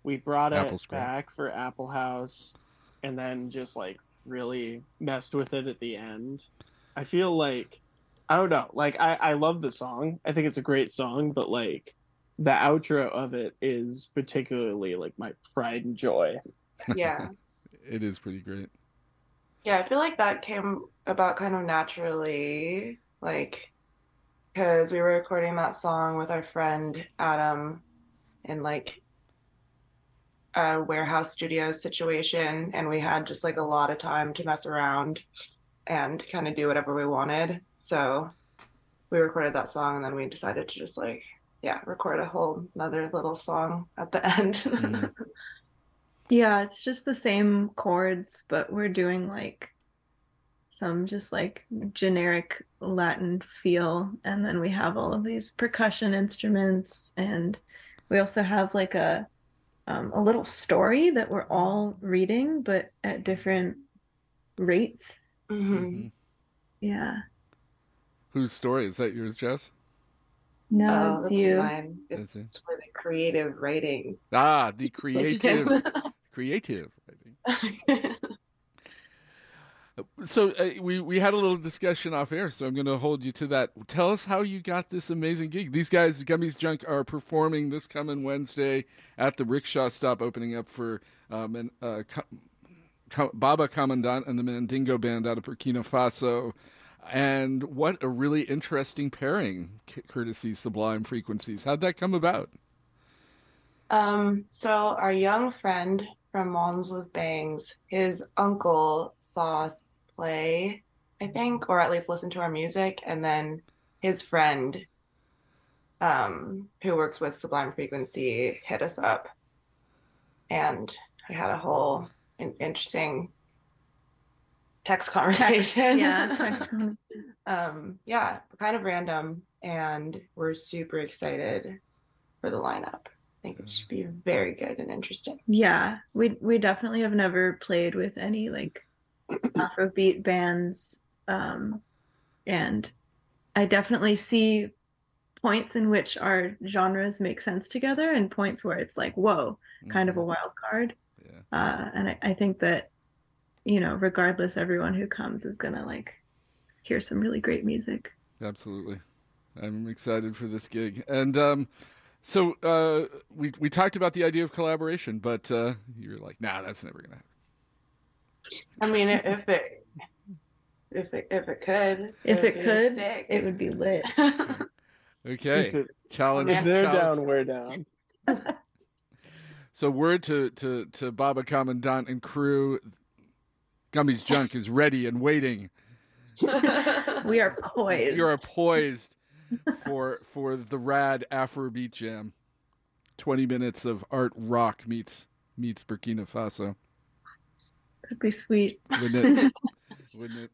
we brought Apple it scrap. back for Apple House and then just like really messed with it at the end. I feel like I don't know, like I I love the song. I think it's a great song, but like the outro of it is particularly like my pride and joy. <laughs> Yeah. It is pretty great. Yeah, I feel like that came about kind of naturally, like, because we were recording that song with our friend Adam in like a warehouse studio situation, and we had just like a lot of time to mess around and kind of do whatever we wanted. So we recorded that song, and then we decided to just like, yeah, record a whole another little song at the <laughs> end. Mm-hmm. Yeah, it's just the same chords, but we're doing like some just like generic Latin feel, and then we have all of these percussion instruments, and we also have like a um, a little story that we're all reading, but at different rates. Mm-hmm. Yeah. Whose story is that? Yours, Jess? No, Oh, it's that's you. mine. It's, That's it. it's for the creative writing. Ah, the <laughs> creative, creative. <laughs> So uh, we we had a little discussion off air, so I'm going to hold you to that. Tell us how you got this amazing gig. These guys, Gumby's Junk, are performing this coming Wednesday at the Rickshaw Stop, opening up for um, an, uh, Co- Baba Commandant and the Mandingo Band out of Burkina Faso. And what a really interesting pairing, courtesy Sublime Frequencies. How'd that come about? Um, so our young friend from Moms with Bangs, his uncle saw play, I think, or at least listen to our music, and then his friend, um, who works with Sublime Frequency, hit us up, and we had a whole in- interesting text conversation. yeah, text <laughs> um, yeah, kind of random, and we're super excited for the lineup. I think it should be very good and interesting. Yeah, we we definitely have never played with any like Afrobeat bands, um, and I definitely see points in which our genres make sense together, and points where it's like, whoa, kind of a wild card. Uh, and I, I think that, you know, regardless, everyone who comes is gonna like hear some really great music. Absolutely. I'm excited for this gig. And um, so uh, we we talked about the idea of collaboration, but uh, you're like, nah, that's never gonna happen. I mean, if it if it if it could, If it would be could, sick. it would be lit. <laughs> Okay, If it- challenge. If they're challenge. down, we're down. So word to to to Baba Commandant and crew, Gumby's junk is ready and waiting. <laughs> we are poised. You are poised for for the rad Afrobeat jam. Twenty minutes of art rock meets meets Burkina Faso. That'd be sweet. Wouldn't it? <laughs> Wouldn't it?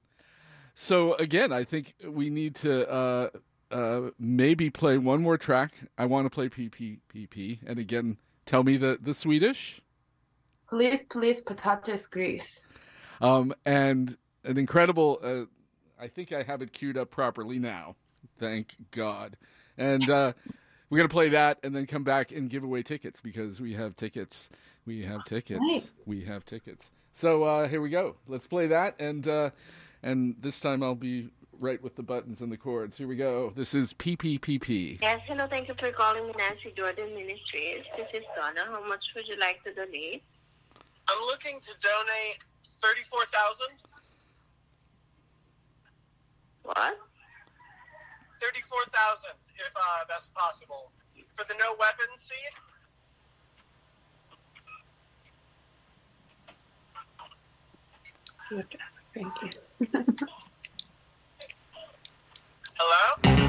So again, I think we need to uh, uh, maybe play one more track. I want to play PPPP, and again, tell me the the Swedish. Police, police, patatas, grease. Um, and an incredible. Uh, I think I have it queued up properly now. Thank God. And uh, we're gonna play that, and then come back and give away tickets because we have tickets. We have tickets. Nice. We have tickets. So uh, here we go. Let's play that, and uh, and this time I'll be right with the buttons and the chords. Here we go. This is PPPP. Yes, hello. Thank you for calling the Nancy Jordan Ministries. This is Donna. How much would you like to donate? I'm looking to donate thirty-four thousand. What? Thirty-four thousand, if uh, that's possible, for the no Weapons seed. Good to ask thank you. Hello.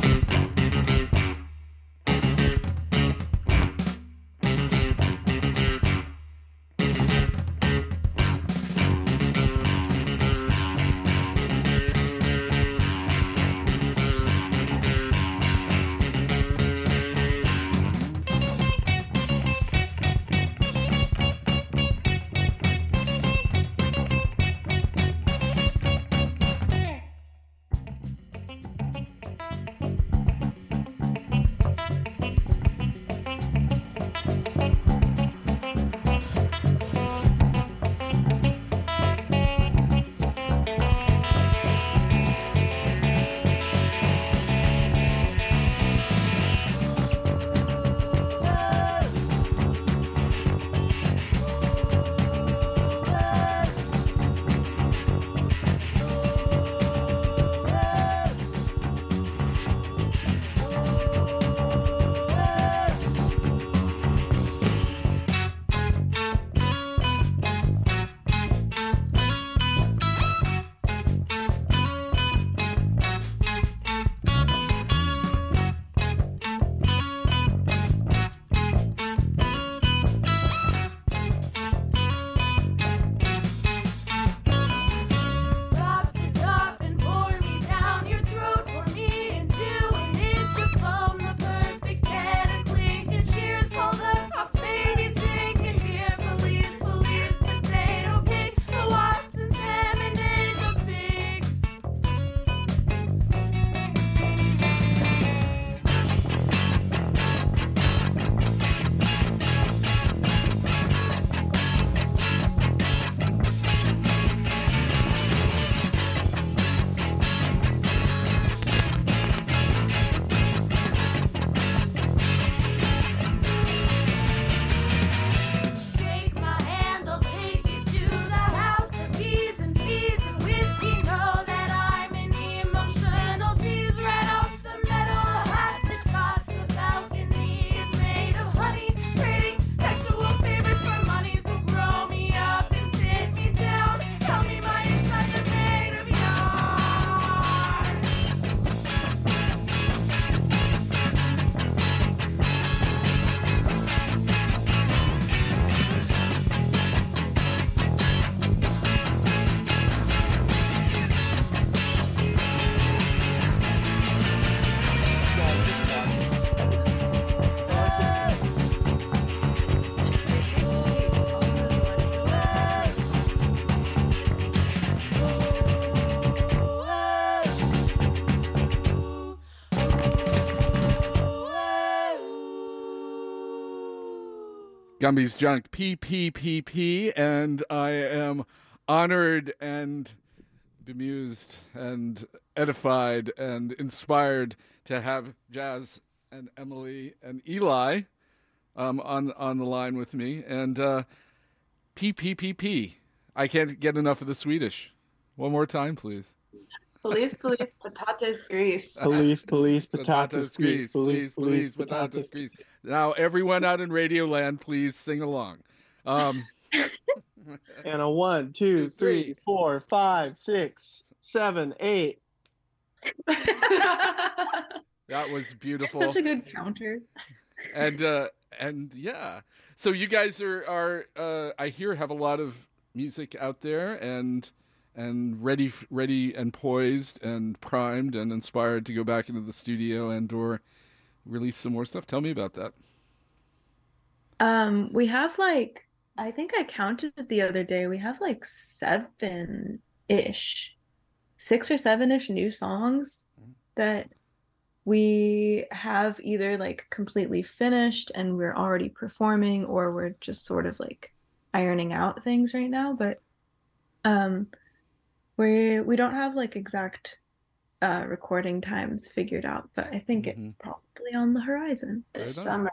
Gumby's Junk PPPP, and I am honored and bemused and edified and inspired to have Jas and Emmalee and Eli um, on on the line with me. And uh, PPPP. I can't get enough of the Swedish. One more time, please. Police, police, patatas grease. Police, police, <laughs> Patatas potatoes, grease, grease. Police, police, patatas potatoes. grease. Now, everyone out in Radio Land, please sing along. Um, <laughs> And a one, two, three, four, five, six, seven, eight. <laughs> that was beautiful. Such a good counter. and uh and yeah so you guys are are uh i hear have a lot of music out there and and ready ready and poised and primed and inspired to go back into the studio and or release some more stuff tell me about that Um, we have like I think I counted it the other day. We have like seven-ish, six or seven-ish new songs that we have either like completely finished and we're already performing, or we're just sort of like ironing out things right now. But um, we we don't have like exact uh recording times figured out, but I think it's probably on the horizon. This Right summer.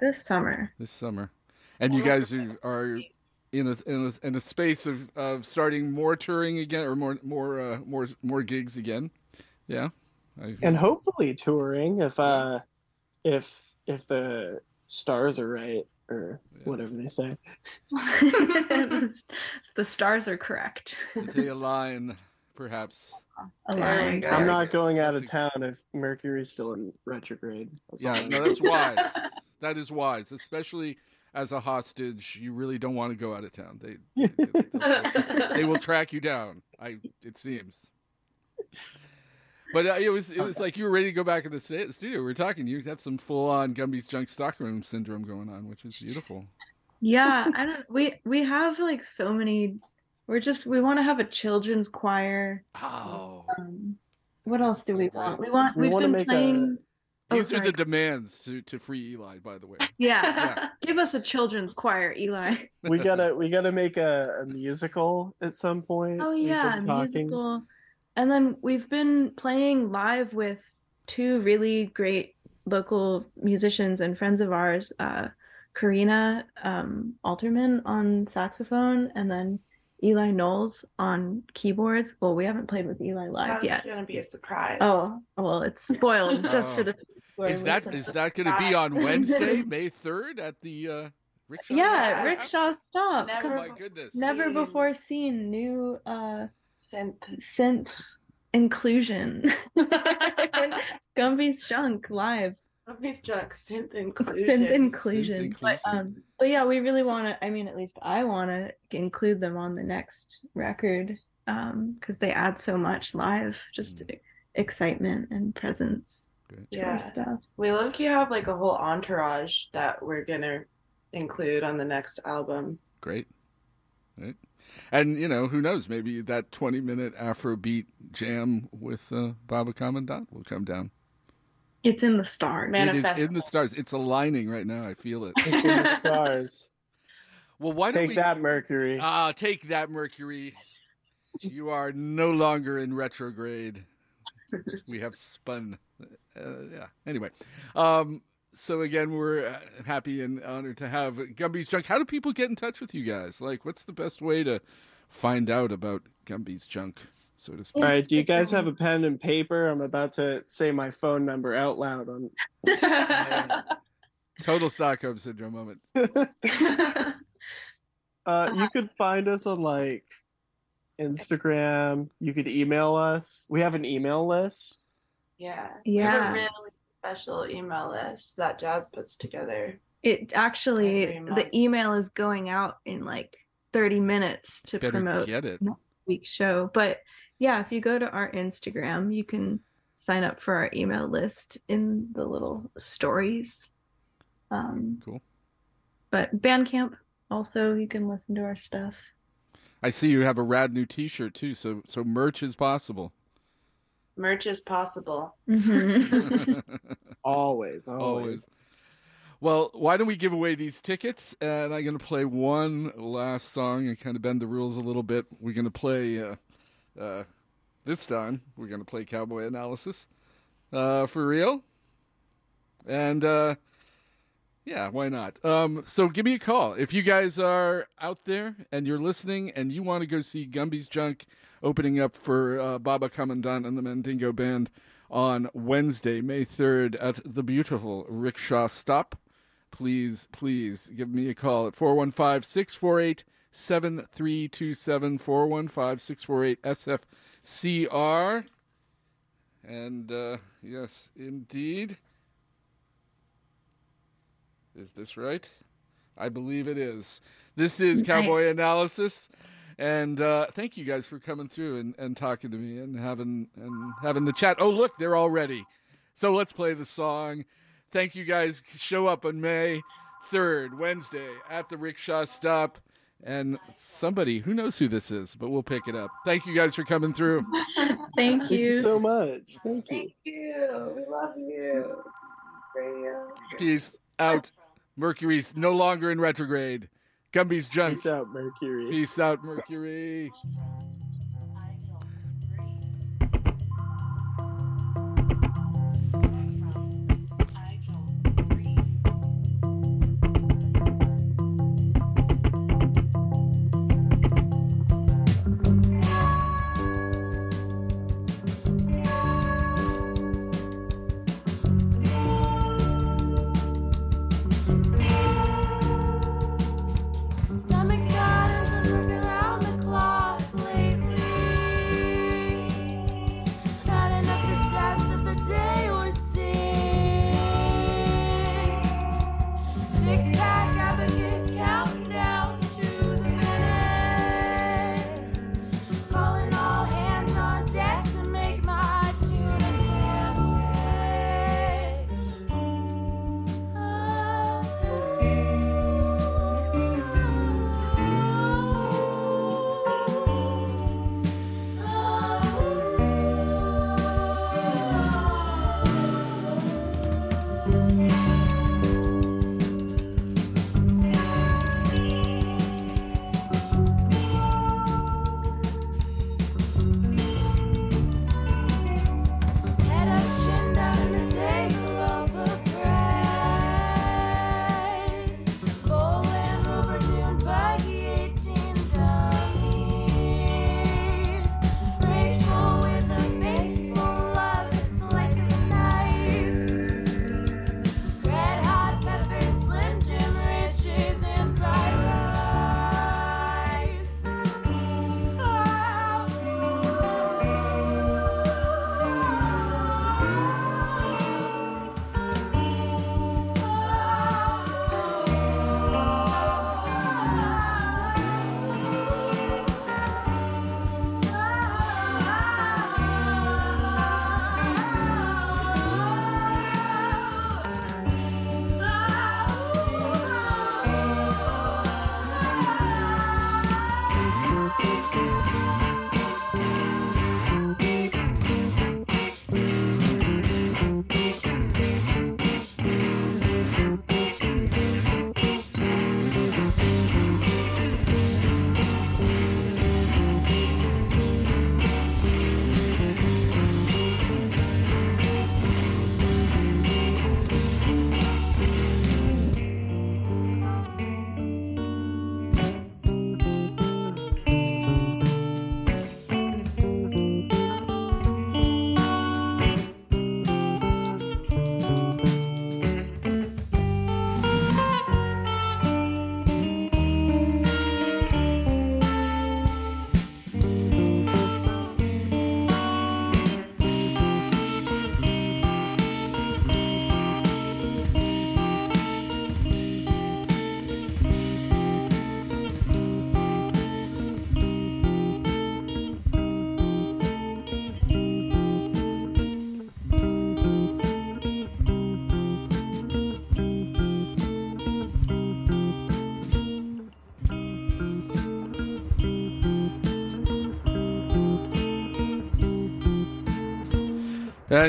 This summer. this summer. And you guys are, are in a, in a in a space of of starting more touring again or more more uh more more gigs again. Yeah. I, And hopefully touring if uh if if the stars are right or whatever they say. the, <laughs> <laughs> the stars are correct. if they align perhaps Aligned. I'm not going out of town if Mercury's still in retrograde. That's Yeah, no, that's wise. <laughs> that is wise, especially as a hostage. You really don't want to go out of town. They they, they- they will track you down. I it seems. But uh, it was it was like you were ready to go back in the studio. We were talking. You have some full on Gumby's junk Stockholm syndrome going on, which is beautiful. Yeah, I don't we we have like so many we're just we want to have a children's choir. Oh. Um, what else do we want? We want We we've wanna been make a- playing Oh, These are sorry. the demands to, to free Eli. By the way, Yeah. <laughs> Give us a children's choir, Eli. we gotta we gotta make a, a musical at some point. Oh yeah, been musical. And then we've been playing live with two really great local musicians and friends of ours, uh, Karina um, Alterman on saxophone, and then Eli Knowles on keyboards. Well, we haven't played with Eli live That's yet. That's gonna be a surprise. Oh, well, it's spoiled <laughs> just for Oh. the people is that listening. is that going to be on Wednesday, <laughs> May third, at the uh, Rickshaw? Yeah, Rickshaw Stop. Never Oh my goodness. Never before seen new uh synth synth inclusion. <laughs> Gumby's junk live. Gumby's junk synth inclusion. Synth inclusion. But um but yeah, we really wanna I mean at least I wanna include them on the next record. Um, because they add so much live, just excitement and presence to Yeah. stuff. We low You have like a whole entourage that we're gonna include on the next album. Great. Right. And you know, who knows? Maybe that twenty-minute Afrobeat jam with uh, Baba Commandant will come down. It's in the stars. It is in the stars. It's aligning right now. I feel it. It's in the stars. <laughs> Well, why don't Take we that, Mercury. Ah, take that, Mercury. You are no longer in retrograde. We have spun. Uh, yeah. Anyway, um, so again, we're uh, happy and honored to have Gumby's Junk. How do people get in touch with you guys? Like, what's the best way to find out about Gumby's Junk, so to speak? All right, do you guys have a pen and paper? I'm about to say my phone number out loud on <laughs> Total Stockholm Syndrome moment. <laughs> Uh, you could find us on like Instagram. You could email us. We have an email list. Yeah. Yeah. We really special email list that Jas puts together. It actually the email is going out in like 30 minutes to Better promote get it. next week's show. But yeah, if you go to our Instagram, you can sign up for our email list in the little stories. Um, cool. But Bandcamp also, you can listen to our stuff. I see you have a rad new T-shirt too. So so merch is possible. Merch is possible. <laughs> Always, always. Always. Well, why don't we give away these tickets? And I'm going to play one last song and kind of bend the rules a little bit. We're going to play uh, uh, this time we're going to play Cowboy Analysis uh, for real. And uh, yeah, why not? Um, so give me a call. If you guys are out there and you're listening and you want to go see Gumby's Junk opening up for uh, Baba Commandant and the Mandingo Band on Wednesday, May 3rd at the beautiful Rickshaw Stop, please, please give me a call at 415 648 7327 415 648 SFCR. And uh, yes, indeed. Is this right? I believe it is. This is Cowboy Analysis. And uh, thank you guys for coming through and, and talking to me and having and having the chat. Oh, look, they're all ready. So let's play the song. Thank you guys. Show up on May 3rd, Wednesday, at the Rickshaw Stop. And somebody, who knows who this is, but we'll pick it up. Thank you guys for coming through. <laughs> Thank you. Thank you so much. Thank you. Thank you. We love you. Radio. Peace out. Mercury's no longer in retrograde. Gumby's junk. Peace out, Mercury. Peace out, Mercury.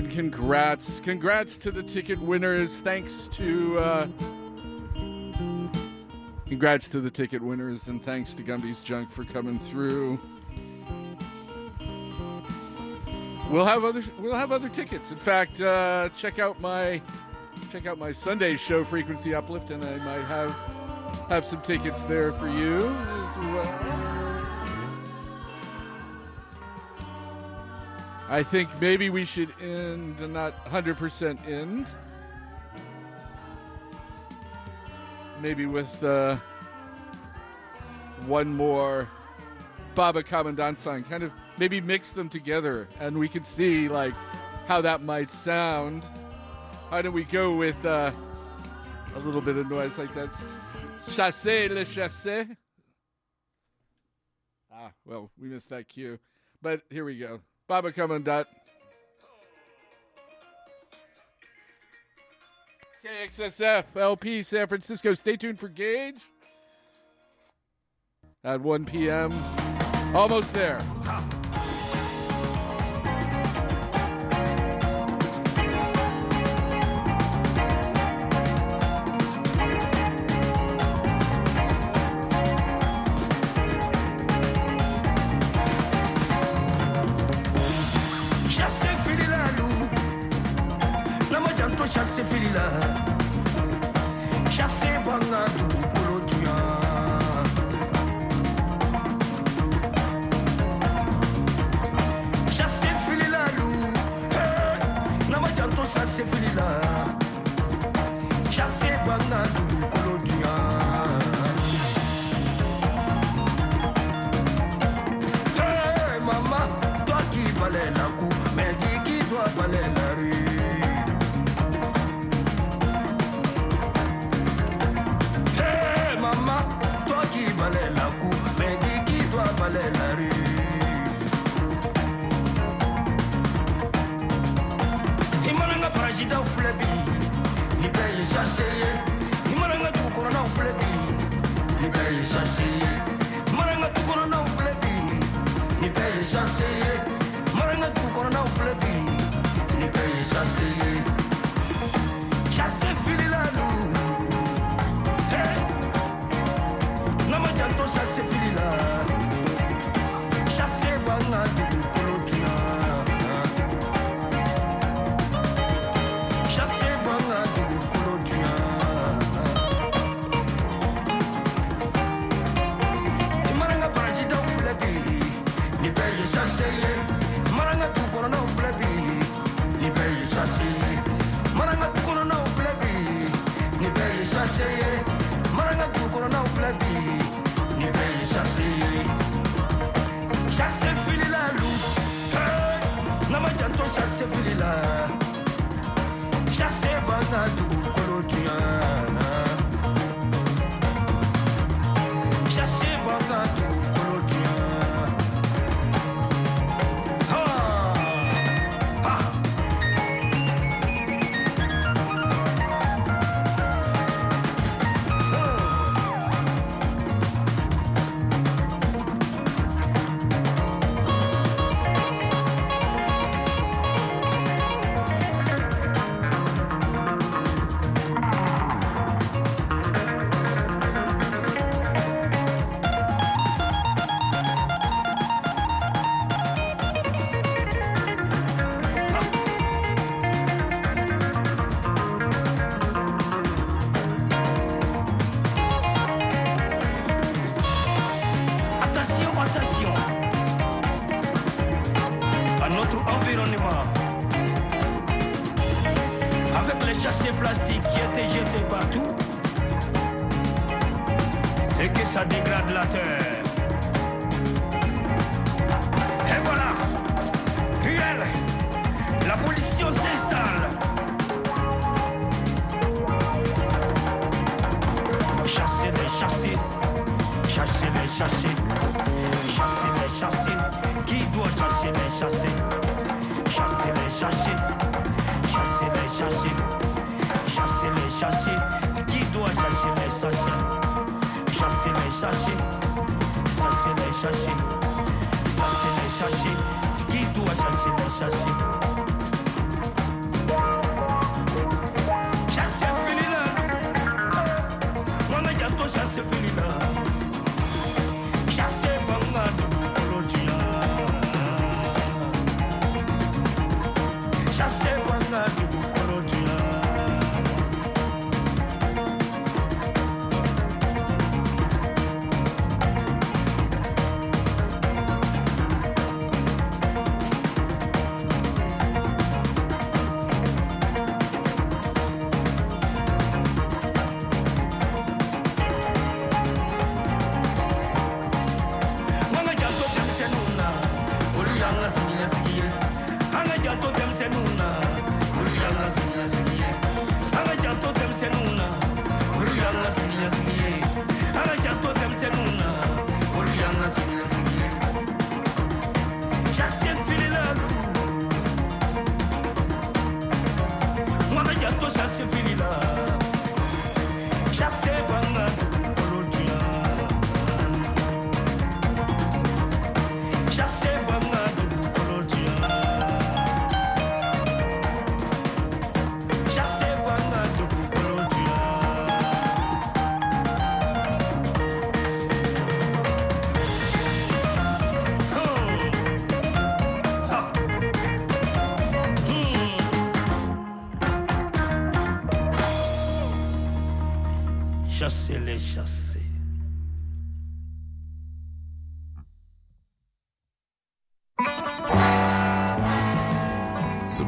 said, congrats. Congrats to the ticket winners. Thanks to. Uh, congrats to the ticket winners, and thanks to Gumby's Junk for coming through. We'll have other we'll have other tickets. In fact, uh, check out my check out my Sunday show, Frequency Uplift, and I might have have some tickets there for you as well. I think maybe we should end, not 100% end. Maybe with uh, one more Baba Commandant song. Kind of maybe mix them together and we can see like how that might sound. How do we go with uh, a little bit of noise like that? Chassé le Chassé? Ah, well, we missed that cue. But here we go. Baba Commandant. KXSF LP San Francisco. Stay tuned for Gage at 1 p.m. Almost there.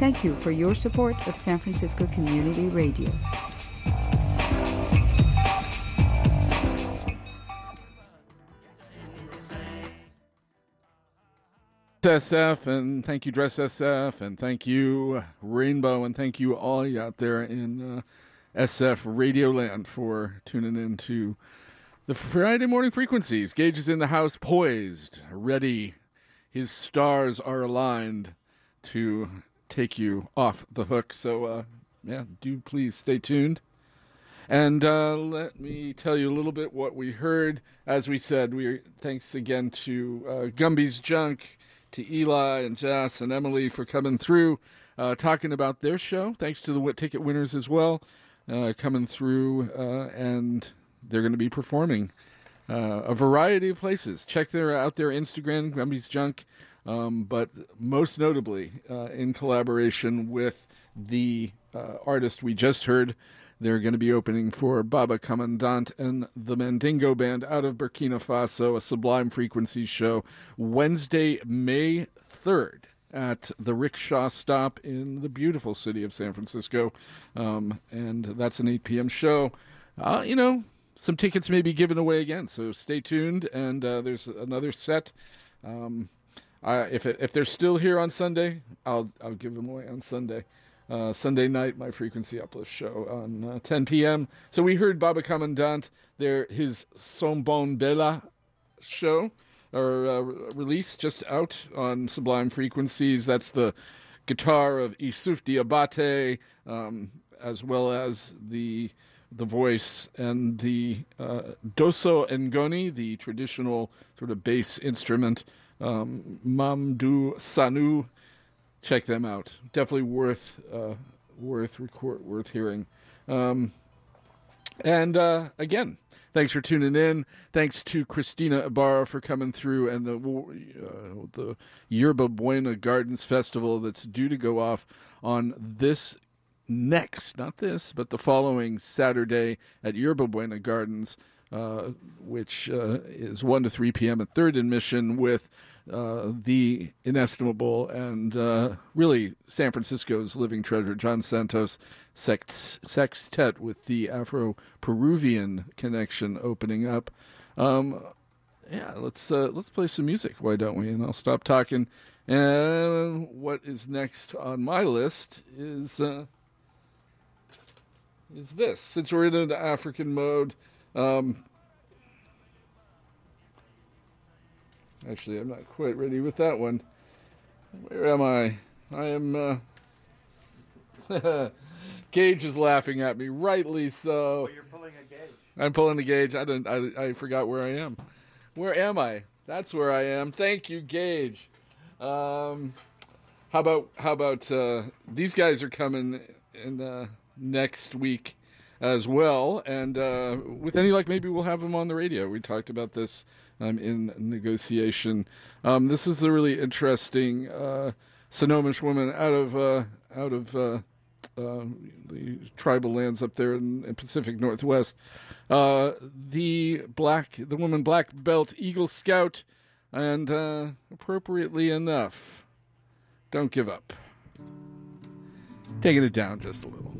Thank you for your support of San Francisco Community Radio. SF and thank you Dress SF and thank you Rainbow and thank you all you out there in uh, SF Radio Land for tuning in to the Friday morning frequencies. Gage is in the house, poised, ready. His stars are aligned to take you off the hook. So, uh, yeah, do please stay tuned. And uh, let me tell you a little bit what we heard. As we said, we thanks again to uh, Gumby's Junk, to Eli and Jas and Emmalee for coming through, uh, talking about their show. Thanks to the ticket winners as well, uh, coming through, uh, and they're going to be performing uh, a variety of places. Check their out their Instagram, Gumby's Junk, um, but most notably uh, in collaboration with the uh, artist we just heard. They're going to be opening for Baba Commandant and the Mandingo Band out of Burkina Faso, a Sublime Frequencies show, Wednesday, May 3rd at the Rickshaw Stop in the beautiful city of San Francisco. Um, and that's an 8 p.m. show. Uh, you know, some tickets may be given away again, so stay tuned. And uh, there's another set. Um, I, if it, if they're still here on Sunday, I'll I'll give them away on Sunday. Uh, Sunday night, my frequency uplift show on uh, 10 p.m. So we heard Baba Commandant, their his Sonbonbela show or uh, release just out on Sublime Frequencies. That's the guitar of Isuf Diabate, um, as well as the the voice and the uh, donso ngoni, the traditional sort of bass instrument. Um, Mamadou Sanou, check them out. Definitely worth uh, worth record, worth hearing. Um, and uh, again, thanks for tuning in. Thanks to Cristina Ibarra for coming through and the uh, the Yerba Buena Gardens Festival that's due to go off on this next, not this, but the following Saturday at Yerba Buena Gardens, uh, which uh, is 1 to 3 p.m. at third admission with uh, the inestimable and uh, really San Francisco's living treasure, John Santos sext- Sextet with the Afro Peruvian connection opening up. Um, yeah, let's uh, let's play some music. Why don't we? And I'll stop talking. And what is next on my list is uh, is this. Since we're in an African mode, um, actually, I'm not quite ready with that one. Where am I? I am. Uh, <laughs> Gage is laughing at me, rightly so. Well, you're pulling a gauge. I'm pulling the gauge. I didn't. I, I forgot where I am. Where am I? That's where I am. Thank you, Gage. Um, how about how about uh, these guys are coming in uh, next week as well, and uh, with any luck, maybe we'll have them on the radio. We talked about this um, in negotiation. Um, this is a really interesting uh, Swinomish woman out of uh, out of uh, uh, the tribal lands up there in, in Pacific Northwest. Uh, the black, the woman black belt Eagle Scout, and uh, appropriately enough, don't give up. Taking it down just a little.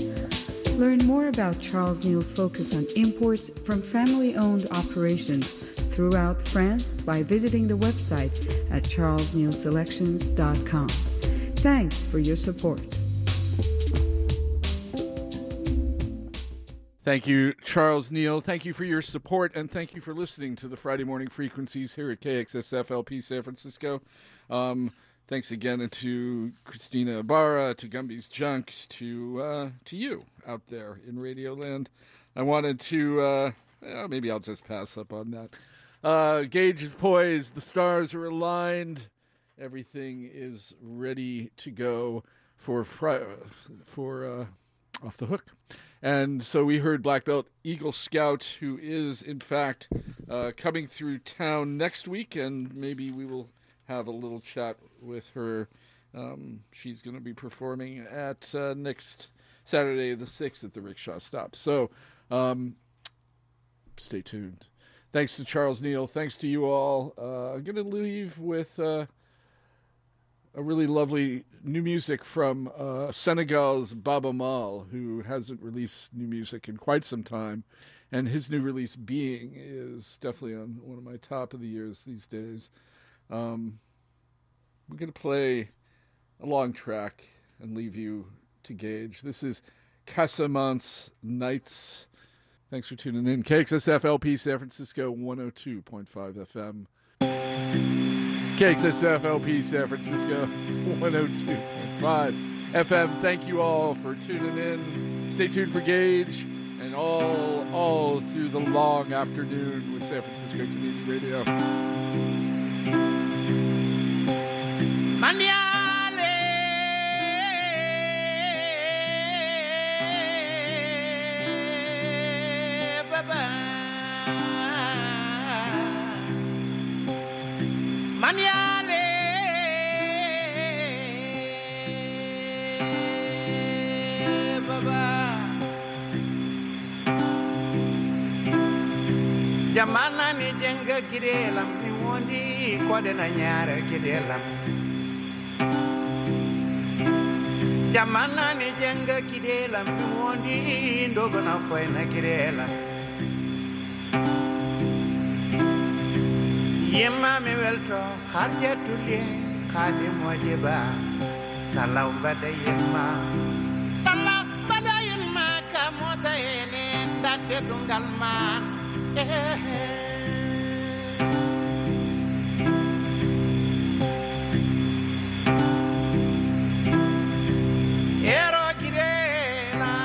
Learn more about Charles Neal's focus on imports from family owned operations throughout France by visiting the website at charlesnealselections.com. Thanks for your support. Thank you, Charles Neal. Thank you for your support, and thank you for listening to the Friday morning frequencies here at KXSFLP San Francisco. Um, thanks again to Cristina Ibarra, to Gumby's Junk, to uh, to you out there in Radioland. I wanted to uh, maybe I'll just pass up on that. Uh, Gage is poised. The stars are aligned. Everything is ready to go for fri- for uh, off the hook. And so we heard Black Belt Eagle Scout, who is in fact uh, coming through town next week, and maybe we will have a little chat with her. Um, she's going to be performing at uh, next Saturday the sixth at the Rickshaw Stop. So um, stay tuned. Thanks to Charles Neal. Thanks to you all. Uh, I'm going to leave with. Uh, a really lovely new music from uh, Senegal's Baaba Maal, who hasn't released new music in quite some time. And his new release, Being, is definitely on one of my top of the years these days. Um, we're going to play a long track and leave you to Gage. This is Casamance Nights. Thanks for tuning in. KXSF LP San Francisco 102.5 FM. KXSF LP San Francisco 102.5 FM. Thank you all for tuning in. Stay tuned for Gage and all all through the long afternoon with San Francisco Community Radio. Jamana ni jenga kirelam ni wondi kode na nyara kirelam. Jamana ni jenga kirelam ni wondi ndogo na foi na kirelam. Yemma mi welto kharja tulie khadi mojiba salaw bada yemma salaw bada yemma ka mota ene ndadde dungal man Ero girela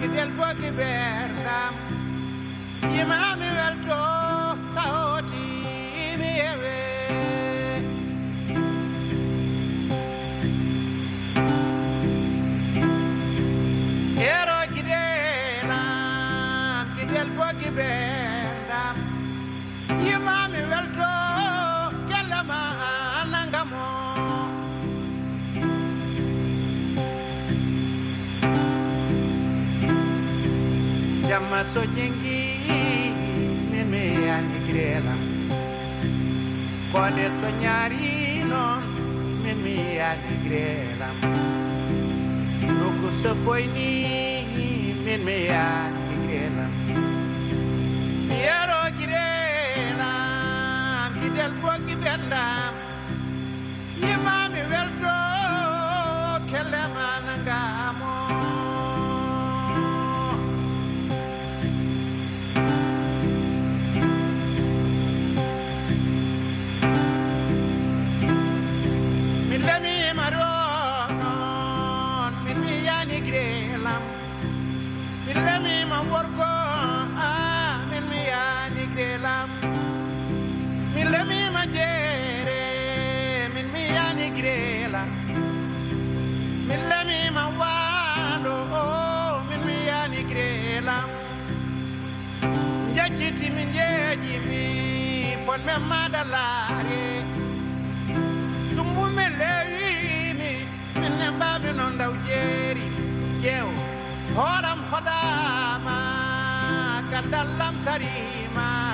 kidel bogi berdam Jamma so jengi min mi yani grelam Kode so nyari non min mi yani grelam Nuku so foyni min mi yani grelam Yero grelam gidel bogi bendam min lemima jeere min mi yani grelam min lemima waalo o oh, min mi yani grelam jacci njeji mi pon me madalare. Tumbu me lewi mi minne mbaɓe non daw jeeri ƴeew horam hoɗama gandallam sarima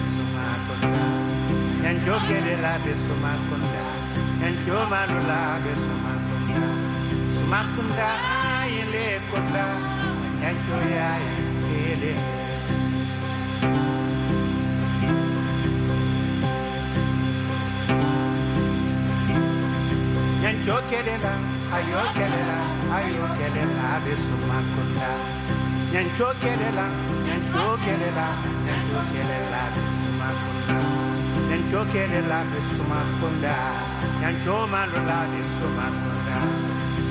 Nyan jokelela, bisuma kunda. Nyan jomalula, bisuma kunda. Suma kunda, ayele kunda. Nyan joya, ayele. Nyan jokelela, ayokelela, ayokelela, bisuma kunda. Nyan jokelela, nyan jokelela, nyan jokelela, bisuma kunda. Nyan jokelela, bisuma kunda. Nyan jomalula, bisuma kunda.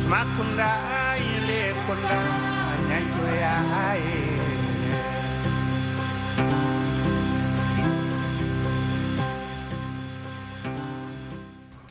Suma kunda, ayele kunda. Nyan joya, ayele.